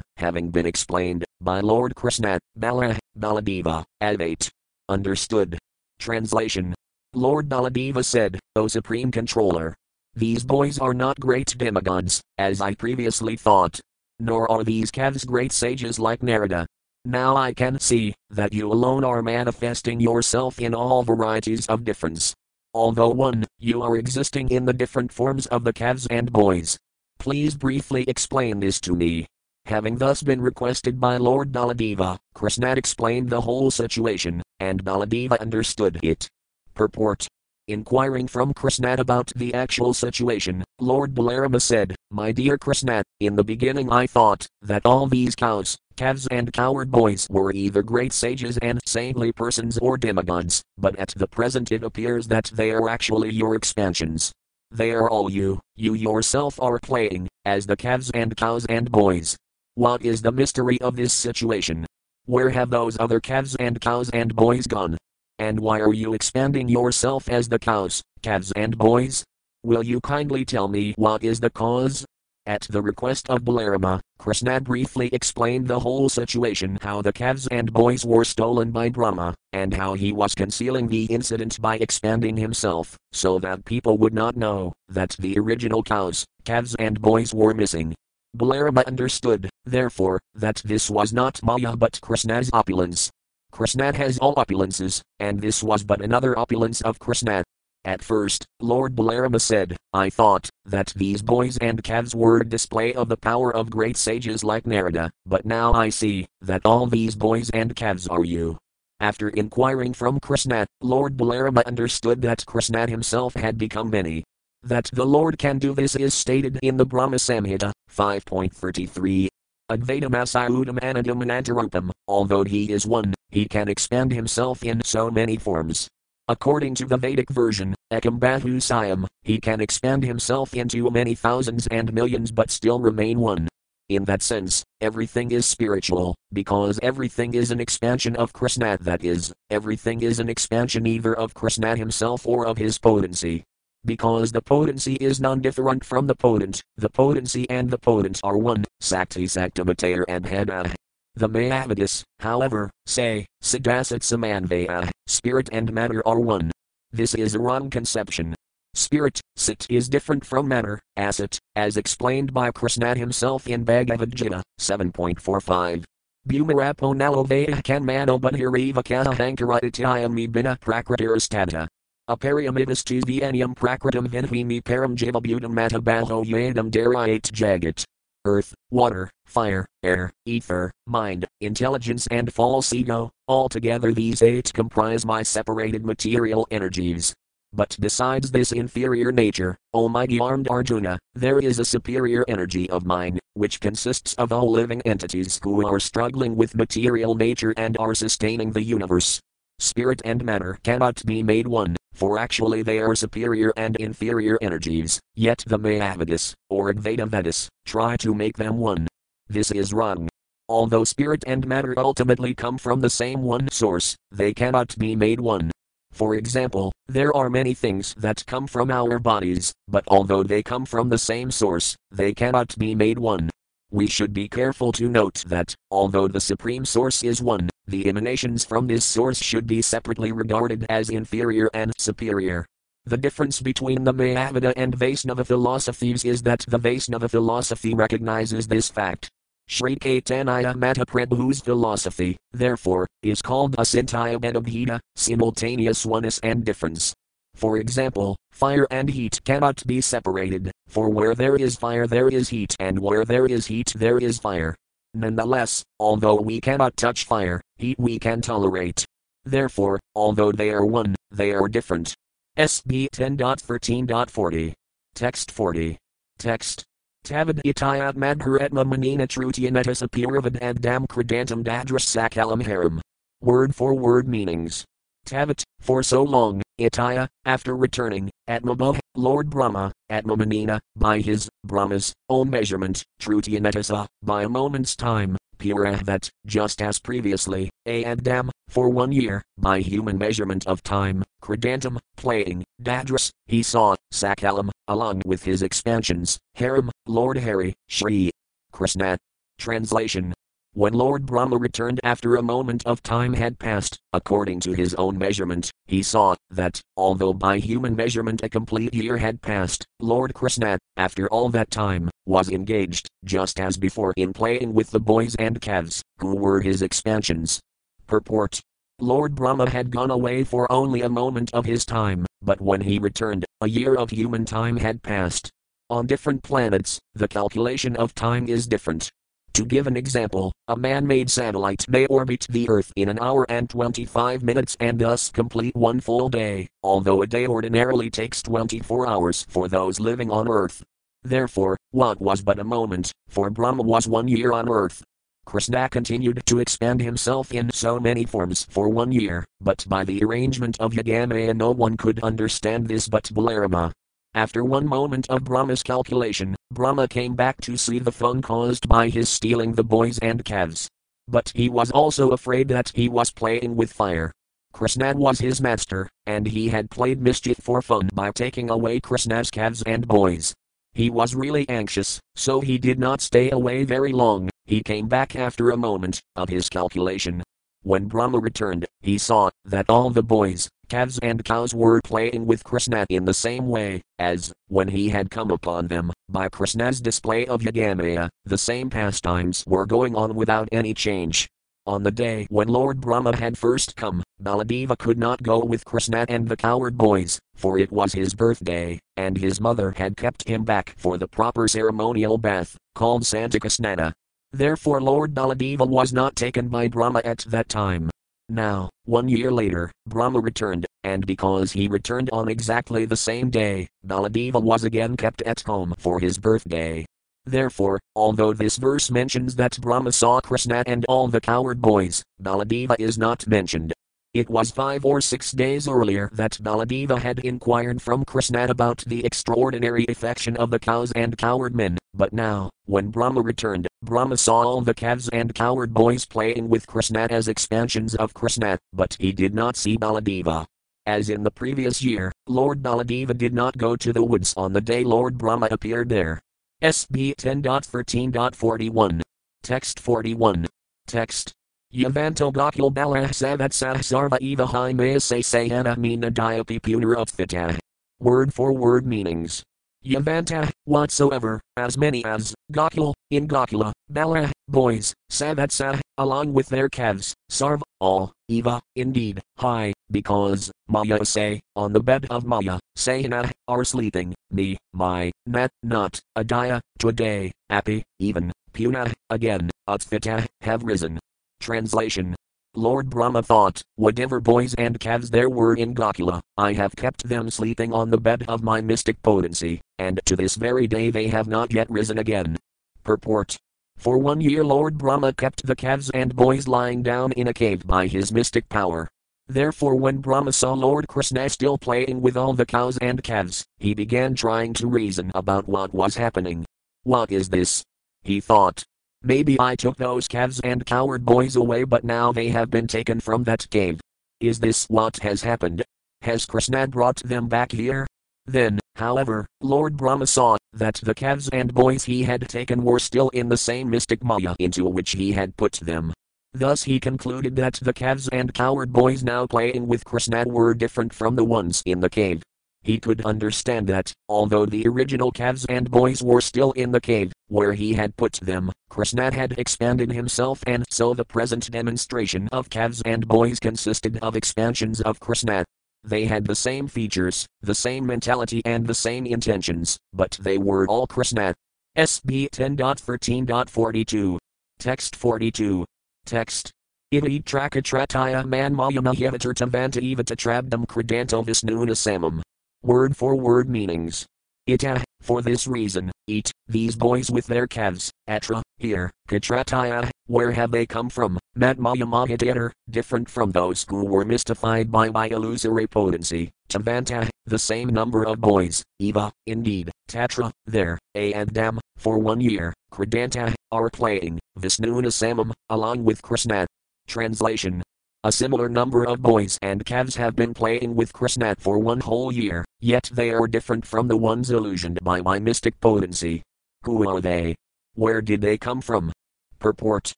having been explained, by Lord Krishna, Bala, Baladeva, Advait. Understood. Translation Lord Baladeva said, O Supreme Controller, these boys are not great demigods, as I previously thought. Nor are these calves great sages like Narada. Now I can see that you alone are manifesting yourself in all varieties of difference. Although one, you are existing in the different forms of the calves and boys. Please briefly explain this to me. Having thus been requested by Lord Baladeva, Krishna explained the whole situation, and Baladeva understood it. Purport Inquiring from Krishna about the actual situation, Lord Balarama said, My dear Krishna, in the beginning I thought that all these cows, calves, and coward boys were either great sages and saintly persons or demigods, but at the present it appears that they are actually your expansions. They are all you, you yourself are playing, as the calves and cows and boys. What is the mystery of this situation? Where have those other calves and cows and boys gone? And why are you expanding yourself as the cows, calves, and boys? Will you kindly tell me what is the cause? At the request of Balarama, Krishna briefly explained the whole situation how the calves and boys were stolen by Brahma, and how he was concealing the incident by expanding himself, so that people would not know that the original cows, calves, and boys were missing. Balarama understood, therefore, that this was not Maya but Krishna's opulence, Krishna has all opulences, and this was but another opulence of Krishna. At first, Lord Balarama said, I thought that these boys and calves were a display of the power of great sages like Narada, but now I see that all these boys and calves are you. After inquiring from Krishna, Lord Balarama understood that Krishna himself had become many. That the Lord can do this is stated in the Brahma Samhita 5.33. Advaitam Asayudam Anadam Anantarupam, although he is one, he can expand himself in so many forms. According to the Vedic version, Ekam Bahu Sayam, he can expand himself into many thousands and millions but still remain one. In that sense, everything is spiritual, because everything is an expansion of Krishna, that is, everything is an expansion either of Krishna himself or of his potency because the potency is non different from the potent, the potency and the potent are one, Sakti Saktimatayar and Heda. The Mayavadis, however, say, Siddhasat Samanvaya, spirit and matter are one. This is a wrong conception. Spirit, Sit, is different from matter, Asat, as explained by Krishna himself in Bhagavad Gita 7.45. Bhumarapo nalovaya kanmano budhiriva kahankaratatayami bina prakritirastata. Apariamidas to Viennium prakritam vinhimi param jivabutam matabaho yadam darayat jagat. Earth, water, fire, air, ether, mind, intelligence, and false ego, altogether these eight comprise my separated material energies. But besides this inferior nature, O mighty armed Arjuna, there is a superior energy of mine, which consists of all living entities who are struggling with material nature and are sustaining the universe. Spirit and matter cannot be made one, for actually they are superior and inferior energies, yet the Mayavadis, or Advaita try to make them one. This is wrong. Although spirit and matter ultimately come from the same one source, they cannot be made one. For example, there are many things that come from our bodies, but although they come from the same source, they cannot be made one. We should be careful to note that, although the supreme source is one, the emanations from this source should be separately regarded as inferior and superior. The difference between the Mayavada and Vaisnava philosophies is that the Vaisnava philosophy recognizes this fact. Sri Caitanya Mahaprabhu's philosophy, therefore, is called Acintya Bhedabheda, simultaneous oneness and difference. For example, fire and heat cannot be separated, for where there is fire there is heat, and where there is heat there is fire. Nonetheless, although we cannot touch fire, heat we can tolerate. Therefore, although they are one, they are different. SB 10.13.40. Text 40. Text. Tavad itayat madharetma manina trutianetas apiravad Ad dam credantum dadras sakalam haram. Word for word meanings. Tavat, for so long, Itaya, after returning, Atmabha, Lord Brahma, Atmamanina, by his, Brahma's, own measurement, Trutyanetasa, by a moment's time, Puravat, just as previously, Adam, for one year, by human measurement of time, Credantum, playing, Dadras, he saw, Sakalam, along with his expansions, Haram, Lord Hari, Shri. Krishna. Translation when Lord Brahma returned after a moment of time had passed, according to his own measurement, he saw that, although by human measurement a complete year had passed, Lord Krishna, after all that time, was engaged, just as before, in playing with the boys and calves, who were his expansions. Purport Lord Brahma had gone away for only a moment of his time, but when he returned, a year of human time had passed. On different planets, the calculation of time is different. To give an example, a man made satellite may orbit the Earth in an hour and 25 minutes and thus complete one full day, although a day ordinarily takes 24 hours for those living on Earth. Therefore, what was but a moment, for Brahma was one year on Earth. Krishna continued to expand himself in so many forms for one year, but by the arrangement of Yogamaya no one could understand this but Balarama. After one moment of Brahma's calculation, Brahma came back to see the fun caused by his stealing the boys and calves. But he was also afraid that he was playing with fire. Krishna was his master, and he had played mischief for fun by taking away Krishna's calves and boys. He was really anxious, so he did not stay away very long, he came back after a moment of his calculation. When Brahma returned, he saw that all the boys, calves and cows were playing with Krishna in the same way, as, when he had come upon them, by Krishna's display of Yogamaya, the same pastimes were going on without any change. On the day when Lord Brahma had first come, Baladeva could not go with Krishna and the coward boys, for it was his birthday, and his mother had kept him back for the proper ceremonial bath, called Santika Snana. Therefore Lord Baladeva was not taken by Brahma at that time. Now, one year later, Brahma returned, and because he returned on exactly the same day, Baladeva was again kept at home for his birthday. Therefore, although this verse mentions that Brahma saw Krishna and all the coward boys, Baladeva is not mentioned. It was five or six days earlier that Baladeva had inquired from Krishna about the extraordinary affection of the cows and coward men, but now, when Brahma returned, Brahma saw all the calves and coward boys playing with Krishna as expansions of Krishna, but he did not see Baladeva. As in the previous year, Lord Baladeva did not go to the woods on the day Lord Brahma appeared there. SB 10.13.41. Text 41. Text. Yavanto Gokul Balah Savatsah Sarva Eva Hi Mayase Sayana Mina Diapi Punarupthita. Word for word meanings. Yavanta, whatsoever, as many as, Gokul, in Gokula, Bala, boys, Savatsa, along with their calves, Sarv, all, Eva, indeed, high, because, Maya say, on the bed of Maya, Sayana, are sleeping, me, my, nat, not, Adaya, today, Api, even, Puna, again, Utthita, have risen. Translation Lord Brahma thought, whatever boys and calves there were in Gokula, I have kept them sleeping on the bed of my mystic potency, and to this very day they have not yet risen again. Purport For one year Lord Brahma kept the calves and boys lying down in a cave by his mystic power. Therefore, when Brahma saw Lord Krishna still playing with all the cows and calves, he began trying to reason about what was happening. What is this? He thought, Maybe I took those calves and coward boys away, but now they have been taken from that cave. Is this what has happened? Has Krishna brought them back here? Then, however, Lord Brahma saw that the calves and boys he had taken were still in the same mystic maya into which he had put them. Thus he concluded that the calves and coward boys now playing with Krishna were different from the ones in the cave. He could understand that, although the original calves and boys were still in the cave, where he had put them, Krishna had expanded himself and so the present demonstration of calves and boys consisted of expansions of Krishna. They had the same features, the same mentality and the same intentions, but they were all Krishna. SB 10.13.42. Text 42. Text. Iti trakatrataya man mayamahyavatartavanta evata trabdam credanto visnuna samam. Word for word meanings. Ita, for this reason, eat, these boys with their calves, atra, here, katrataya, where have they come from, matmaya mahitatar, different from those who were mystified by my illusory potency, tavanta, the same number of boys, eva, indeed, tatra, there, a and dam, for one year, kradanta, are playing, visnuna samam, along with Krishna. Translation a similar number of boys and calves have been playing with Krishna for one whole year, yet they are different from the ones illusioned by my mystic potency. Who are they? Where did they come from? Purport.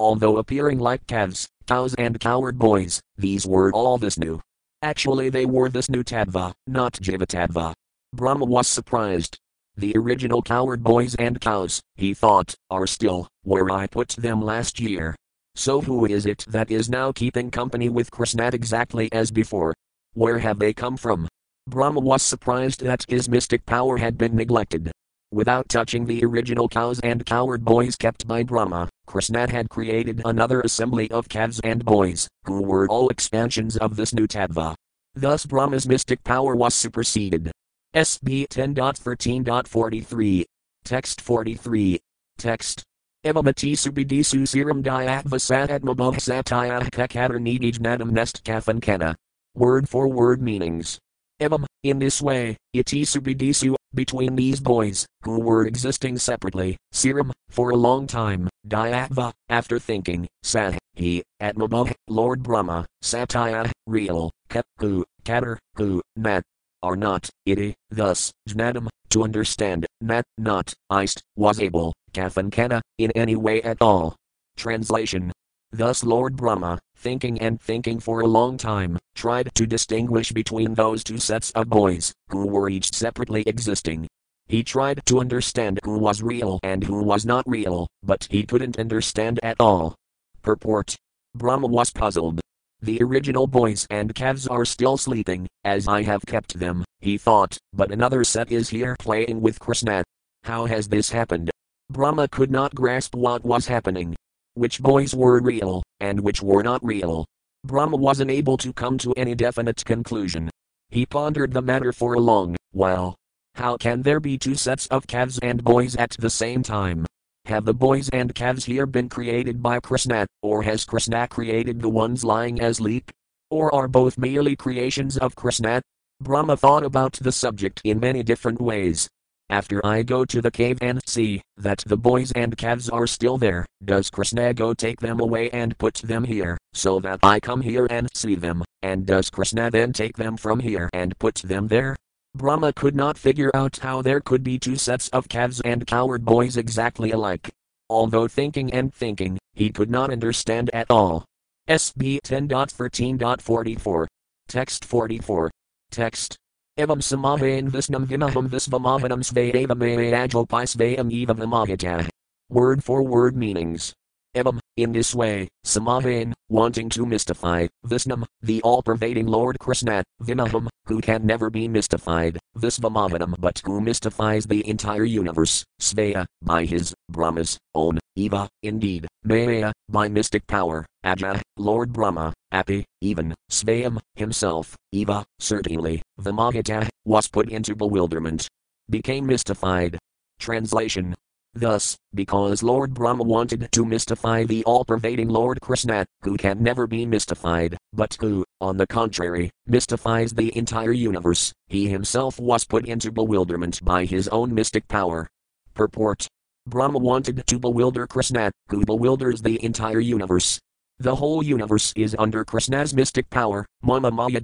Although appearing like calves, cows, and coward boys, these were all Vishnu. Actually, they were Vishnu Tattva, not Jivatattva. Brahma was surprised. The original coward boys and cows, he thought, are still where I put them last year, so who is it that is now keeping company with Krishna exactly as before? Where have they come from? Brahma was surprised that his mystic power had been neglected. Without touching the original cows and coward boys kept by Brahma, Krishna had created another assembly of calves and boys, who were all expansions of this new tattva. Thus Brahma's mystic power was superseded. SB 10.13.43. Text 43. Text. Evamati subidisu serum diatvasatadmabov satya kakadar nidijnadam nest kafankana. Word for word meanings. Evam, in this way, iti subidisu, between these boys, who were existing separately, serum, for a long time, diatva, after thinking, sah, he, atmabov, Lord Brahma, satya, real, kat, who, katar, who, nat, are not, iti, thus, jnadam, to understand, nat, not, iced, was able, kafankana, in any way at all. Translation Thus Lord Brahma, thinking and thinking for a long time, tried to distinguish between those two sets of boys, who were each separately existing. He tried to understand who was real and who was not real, but he couldn't understand at all. Purport Brahma was puzzled. The original boys and calves are still sleeping, as I have kept them, he thought, but another set is here playing with Krishna. How has this happened? Brahma could not grasp what was happening. Which boys were real, and which were not real. Brahma wasn't able to come to any definite conclusion. He pondered the matter for a long while. How can there be two sets of calves and boys at the same time? Have the boys and calves here been created by Krishna, or has Krishna created the ones lying asleep? Or are both merely creations of Krishna? Brahma thought about the subject in many different ways. After I go to the cave and see that the boys and calves are still there, does Krishna go take them away and put them here, so that I come here and see them, and does Krishna then take them from here and put them there? Brahma could not figure out how there could be two sets of calves and coward boys exactly alike. Although thinking and thinking, he could not understand at all. SB 10.13.44. Text 44. Text. Evam samahain visnam vimaham visvamavanam svayavame ajopai svayam eva vimahita. Word for word meanings. Evam, in this way, Samahain, wanting to mystify, Visnam, the all pervading Lord Krishna, Vimaham, who can never be mystified, Visvamavanam, but who mystifies the entire universe, Svaya, by his, Brahma's, own, Eva, indeed, Maya, by mystic power, Aja, Lord Brahma, Api, even, Svayam, himself, Eva, certainly, Vimahita, was put into bewilderment. Became mystified. Translation Thus, because Lord Brahma wanted to mystify the all pervading Lord Krishna, who can never be mystified, but who, on the contrary, mystifies the entire universe, he himself was put into bewilderment by his own mystic power. Purport Brahma wanted to bewilder Krishna, who bewilders the entire universe. The whole universe is under Krishna's mystic power. Mama Maya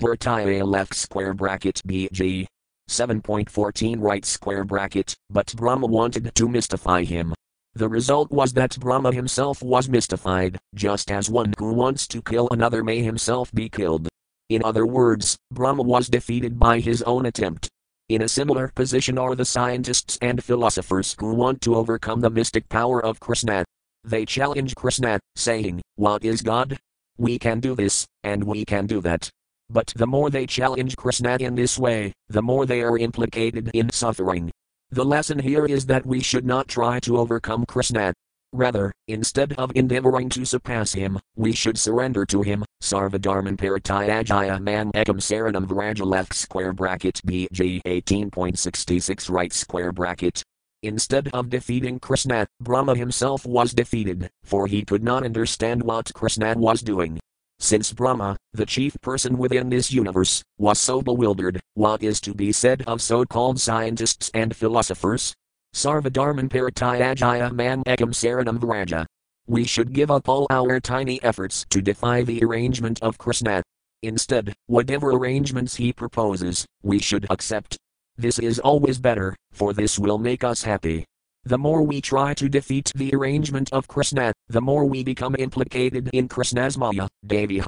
left square bracket BG. 7.14 right square bracket, but Brahma wanted to mystify him. The result was that Brahma himself was mystified, just as one who wants to kill another may himself be killed. In other words, Brahma was defeated by his own attempt. In a similar position are the scientists and philosophers who want to overcome the mystic power of Krishna. They challenge Krishna, saying, What is God? We can do this, and we can do that. But the more they challenge Krishna in this way, the more they are implicated in suffering. The lesson here is that we should not try to overcome Krishna. Rather, instead of endeavoring to surpass him, we should surrender to him. Sarvadharman Paratayajaya Man Ekam Saranam Vraja left square bracket BG 18.66 right square bracket. Instead of defeating Krishna, Brahma himself was defeated, for he could not understand what Krishna was doing. Since Brahma, the chief person within this universe, was so bewildered, what is to be said of so called scientists and philosophers? Sarvadharman Paratayajaya Man Ekam Saranam Vraja. We should give up all our tiny efforts to defy the arrangement of Krishna. Instead, whatever arrangements he proposes, we should accept. This is always better, for this will make us happy. The more we try to defeat the arrangement of Krishna, the more we become implicated in Krishna's Maya, Devi.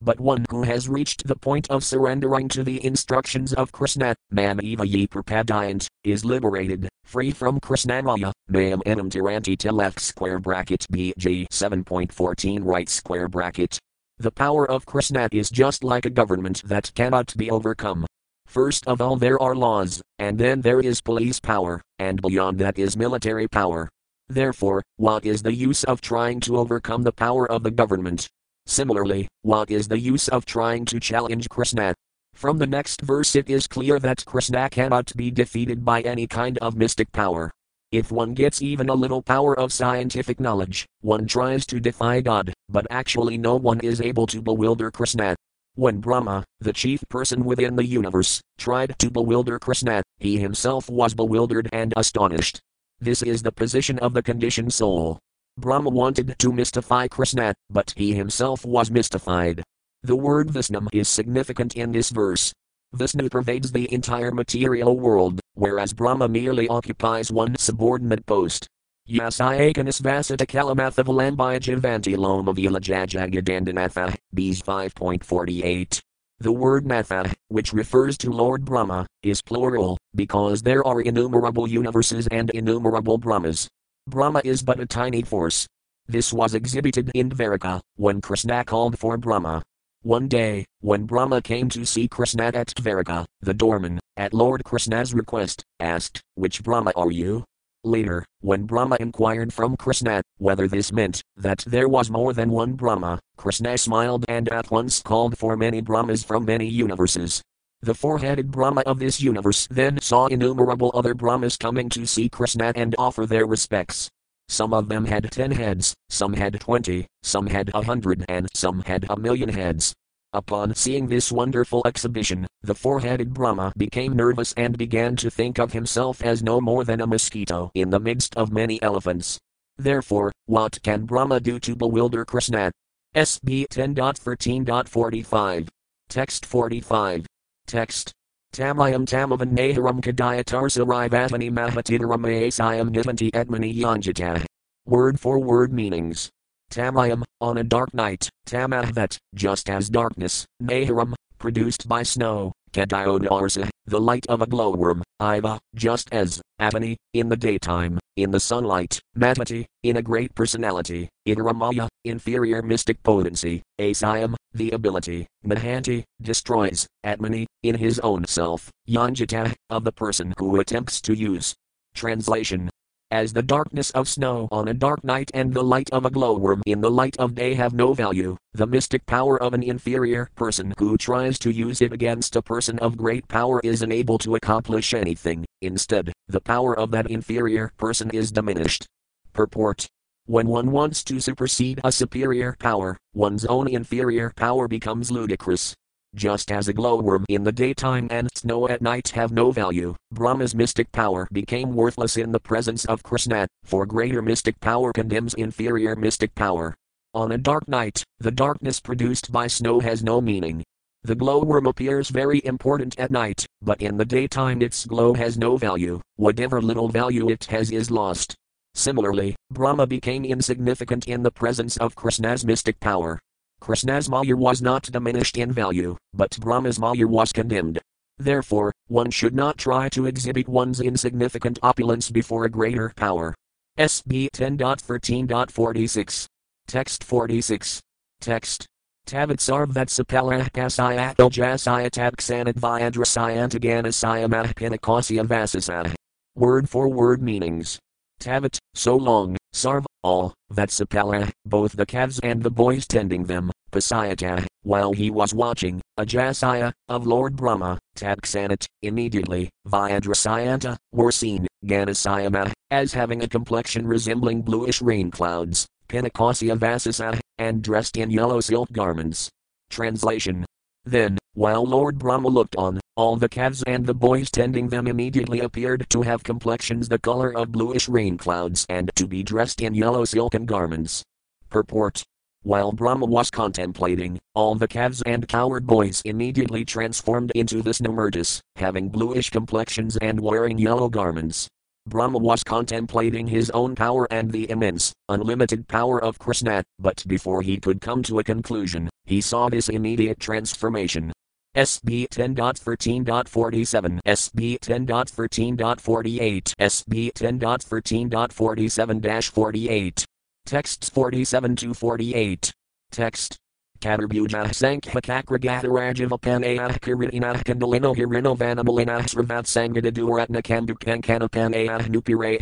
But one who has reached the point of surrendering to the instructions of Krishna, Mam Eva Ye Prapadayant, is liberated, free from Krishna Maya, Mam Enam Tiranti square bracket BG 7.14 right square bracket. The power of Krishna is just like a government that cannot be overcome. First of all, there are laws, and then there is police power, and beyond that is military power. Therefore, what is the use of trying to overcome the power of the government? Similarly, what is the use of trying to challenge Krishna? From the next verse, it is clear that Krishna cannot be defeated by any kind of mystic power. If one gets even a little power of scientific knowledge, one tries to defy God, but actually no one is able to bewilder Krishna. When Brahma, the chief person within the universe, tried to bewilder Krishna, he himself was bewildered and astonished. This is the position of the conditioned soul. Brahma wanted to mystify Krishna, but he himself was mystified. The word Vishnu is significant in this verse. Vishnu pervades the entire material world, whereas Brahma merely occupies one subordinate post. Yasayakanis Vasita Kalamatha Valambaya Jivanti Loma Vila Jajagadandanath, Bs 5.48. The word Natha, which refers to Lord Brahma, is plural, because there are innumerable universes and innumerable Brahmas. Brahma is but a tiny force. This was exhibited in Dvaraka, when Krishna called for Brahma. One day, when Brahma came to see Krishna at Dvaraka, the doorman, at Lord Krishna's request, asked, Which Brahma are you? Later, when Brahma inquired from Krishna whether this meant that there was more than one Brahma, Krishna smiled and at once called for many Brahmas from many universes. The four headed Brahma of this universe then saw innumerable other Brahmas coming to see Krishna and offer their respects. Some of them had ten heads, some had twenty, some had a hundred, and some had a million heads. Upon seeing this wonderful exhibition, the four headed Brahma became nervous and began to think of himself as no more than a mosquito in the midst of many elephants. Therefore, what can Brahma do to bewilder Krishna? SB 10.13.45. Text 45. Text. Tamayam tamavan naharam kadayatarsa rivatani mahatidaram asayam nitanti etmani yanjata. Word for word meanings. Tamayam, on a dark night, tamah just as darkness, naharam, produced by snow, kadayodarsa, the light of a glowworm, iva, just as, avani, in the daytime, in the sunlight, matati, in a great personality, idaramaya, inferior mystic potency, asayam, the ability, mahanti, destroys, atmani, in his own self, yanjata, of the person who attempts to use. Translation as the darkness of snow on a dark night and the light of a glowworm in the light of day have no value, the mystic power of an inferior person who tries to use it against a person of great power is unable to accomplish anything, instead, the power of that inferior person is diminished. Purport. When one wants to supersede a superior power, one's own inferior power becomes ludicrous, just as a glowworm in the daytime and snow at night have no value, Brahma's mystic power became worthless in the presence of Krishna, for greater mystic power condemns inferior mystic power. On a dark night, the darkness produced by snow has no meaning. The glowworm appears very important at night, but in the daytime its glow has no value, whatever little value it has is lost. Similarly, Brahma became insignificant in the presence of Krishna's mystic power. Krishna's Maya was not diminished in value, but Brahma's Maya was condemned. Therefore, one should not try to exhibit one's insignificant opulence before a greater power. SB 10.13.46. Text 46. Text. Tavatsarv Vatsapala Kasayakal Jasaya Tabksanat Vyadrasayantagana Mahpinakasya Vasasa. Word for word meanings. Tavat, so long, Sarv, all, Vatsapala, both the calves and the boys tending them, Pasayata, while he was watching, Ajasaya, of Lord Brahma, Tabksanat, immediately, Vyadrasayanta, were seen, Ganasayama, as having a complexion resembling bluish rain clouds, Pinakasya Vasasa, uh, and dressed in yellow silk garments. Translation Then, while Lord Brahma looked on, all the calves and the boys tending them immediately appeared to have complexions the color of bluish rain clouds and to be dressed in yellow silken garments. Purport While Brahma was contemplating, all the calves and coward boys immediately transformed into this Namurtis, having bluish complexions and wearing yellow garments. Brahma was contemplating his own power and the immense, unlimited power of Krishna, but before he could come to a conclusion, he saw this immediate transformation. SB 10.13.47, SB 10.13.48, SB 10.13.47 48. Texts 47 to 48. Text. Katarbuja Sankhakakragatarajavapanaya Kiritina Kandalino Hirino Vanamalina Sravat Sangada Duratna Kambukankanapana Nupire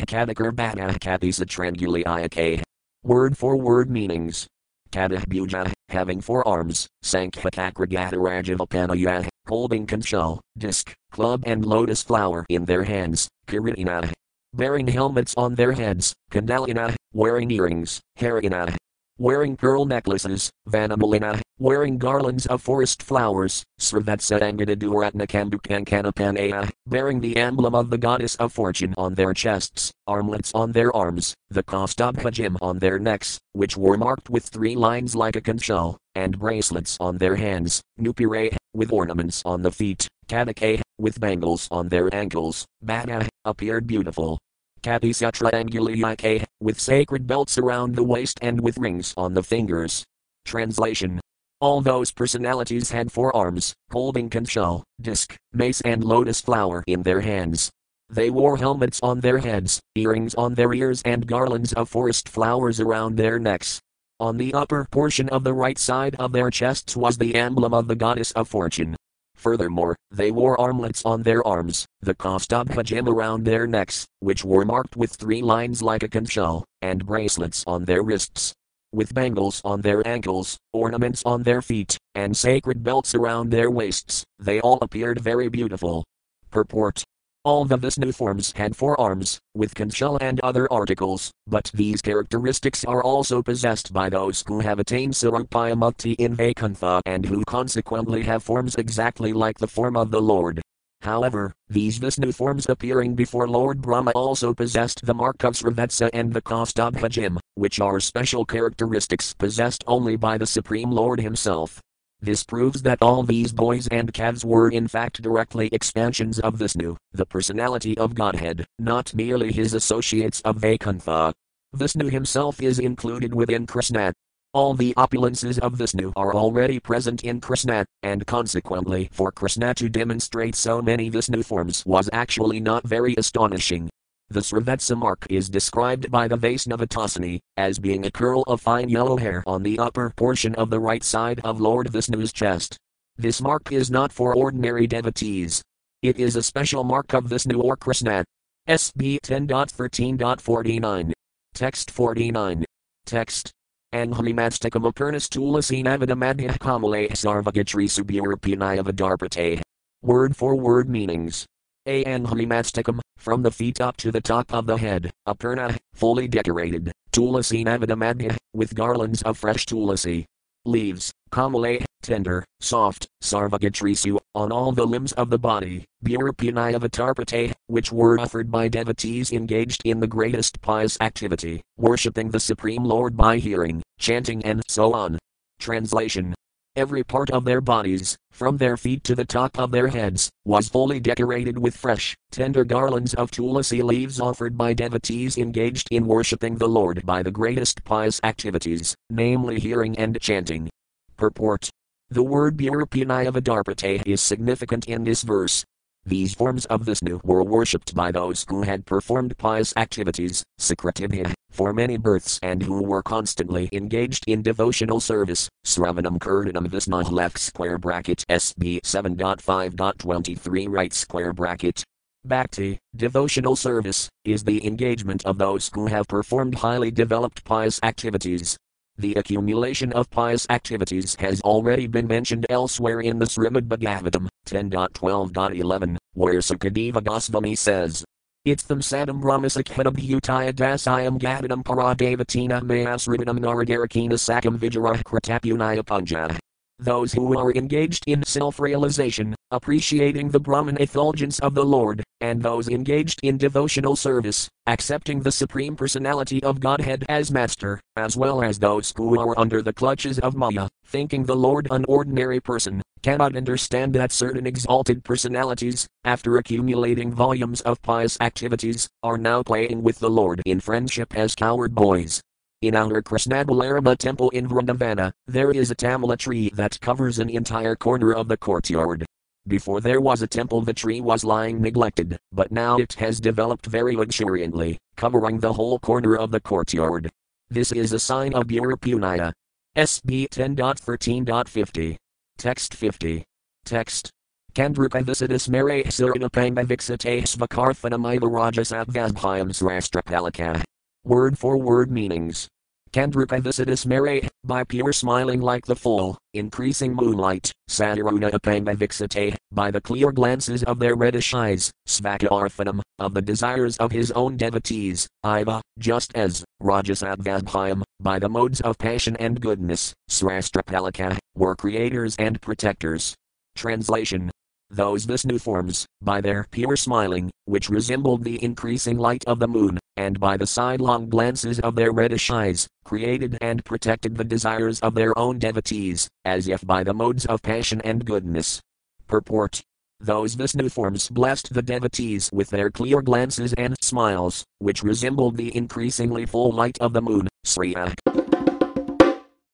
Kathisa. Word for word meanings. Kadahbuja, having four arms, Sankhakakragatarajavapanaya, holding conchal, disc, club and lotus flower in their hands, Kiritina. Bearing helmets on their heads, Kandalina, wearing earrings, Harina, wearing pearl necklaces, Vanamalina, wearing garlands of forest flowers, Sravatsaangadaduratnakambukankanapanaya, bearing the emblem of the goddess of fortune on their chests, armlets on their arms, the Kaustubha gem on their necks, which were marked with three lines like a conchal, and bracelets on their hands, Nupire, with ornaments on the feet, Kadake, with bangles on their ankles, Bada, appeared beautiful. Kapisya with sacred belts around the waist and with rings on the fingers. Translation all those personalities had four arms, holding conchal, disc, mace, and lotus flower in their hands. They wore helmets on their heads, earrings on their ears, and garlands of forest flowers around their necks. On the upper portion of the right side of their chests was the emblem of the goddess of fortune. Furthermore, they wore armlets on their arms, the Kaustubha gem around their necks, which were marked with three lines like a conchal, and bracelets on their wrists. With bangles on their ankles, ornaments on their feet, and sacred belts around their waists, they all appeared very beautiful. Purport all the Vishnu forms had four arms, with conchal and other articles, but these characteristics are also possessed by those who have attained Sarupayamukti in Vaikuntha and who consequently have forms exactly like the form of the Lord. However, these Vishnu forms appearing before Lord Brahma also possessed the mark of Srivatsa and the Kaustubha gem, which are special characteristics possessed only by the Supreme Lord Himself. This proves that all these boys and calves were in fact directly expansions of Vishnu, the personality of Godhead, not merely his associates of Vaikuntha. Vishnu himself is included within Krishna. All the opulences of Vishnu are already present in Krishna, and consequently, for Krishna to demonstrate so many Vishnu forms was actually not very astonishing. The Srivatsa mark is described by the Vaisnavatasani as being a curl of fine yellow hair on the upper portion of the right side of Lord Vishnu's chest. This mark is not for ordinary devotees. It is a special mark of Vishnu or Krishna. SB 10.13.49. Text 49. Text. Tulasinavadamadhyah kamale sarvagatri subhurapinayavadarpate. Word for word meanings. A anhamimastakam, from the feet up to the top of the head, apurna, fully decorated, tulasi navadamadhya, with garlands of fresh tulasi leaves, kamale, tender, soft, sarvagatrisu, on all the limbs of the body, burapinayavatarpate, which were offered by devotees engaged in the greatest pious activity, worshipping the Supreme Lord by hearing, chanting and so on. Translation Every part of their bodies, from their feet to the top of their heads, was fully decorated with fresh, tender garlands of tulasi leaves offered by devotees engaged in worshipping the Lord by the greatest pious activities, namely hearing and chanting. Purport The word Burapinayavadarpate is significant in this verse, these forms of Vishnu were worshipped by those who had performed pious activities, Sakratibhya, for many births and who were constantly engaged in devotional service. Sravanam Kirtanam Vishnu left square bracket SB 7.5.23 right square bracket. Bhakti, devotional service, is the engagement of those who have performed highly developed pious activities, the accumulation of pious activities has already been mentioned elsewhere in the Srimad Bhagavatam 10.12.11, where Sukadeva Goswami says, Itham sadam brahmasakhitabhyutaya dasayam gadadam paradavatina mayasridanam naragarakina sakam vijarah kratapunaya punja. Those who are engaged in self realization, appreciating the Brahman effulgence of the Lord, and those engaged in devotional service, accepting the Supreme Personality of Godhead as Master, as well as those who are under the clutches of Maya, thinking the Lord an ordinary person, cannot understand that certain exalted personalities, after accumulating volumes of pious activities, are now playing with the Lord in friendship as coward boys. In our Krishnabalarama temple in Vrindavana, there is a tamala tree that covers an entire corner of the courtyard. Before there was a temple, the tree was lying neglected, but now it has developed very luxuriantly, covering the whole corner of the courtyard. This is a sign of Pura SB 10.13.50. Text 50. Text. Kandrupa visitus mere sirinapanga vixite svakarthanamida rajasabvabhyams rastrapalaka. Word for word meanings. Kandrupa visitus mere, by pure smiling like the full, increasing moonlight, Satiruna apanga vixite, by the clear glances of their reddish eyes, Svaka of the desires of his own devotees, Iva, just as, Rajasabvabhyam, by the modes of passion and goodness, Srastrapalaka, were creators and protectors. Translation those Vishnu forms, by their pure smiling, which resembled the increasing light of the moon, and by the sidelong glances of their reddish eyes, created and protected the desires of their own devotees, as if by the modes of passion and goodness. Purport those Vishnu forms blessed the devotees with their clear glances and smiles, which resembled the increasingly full light of the moon. Sriya.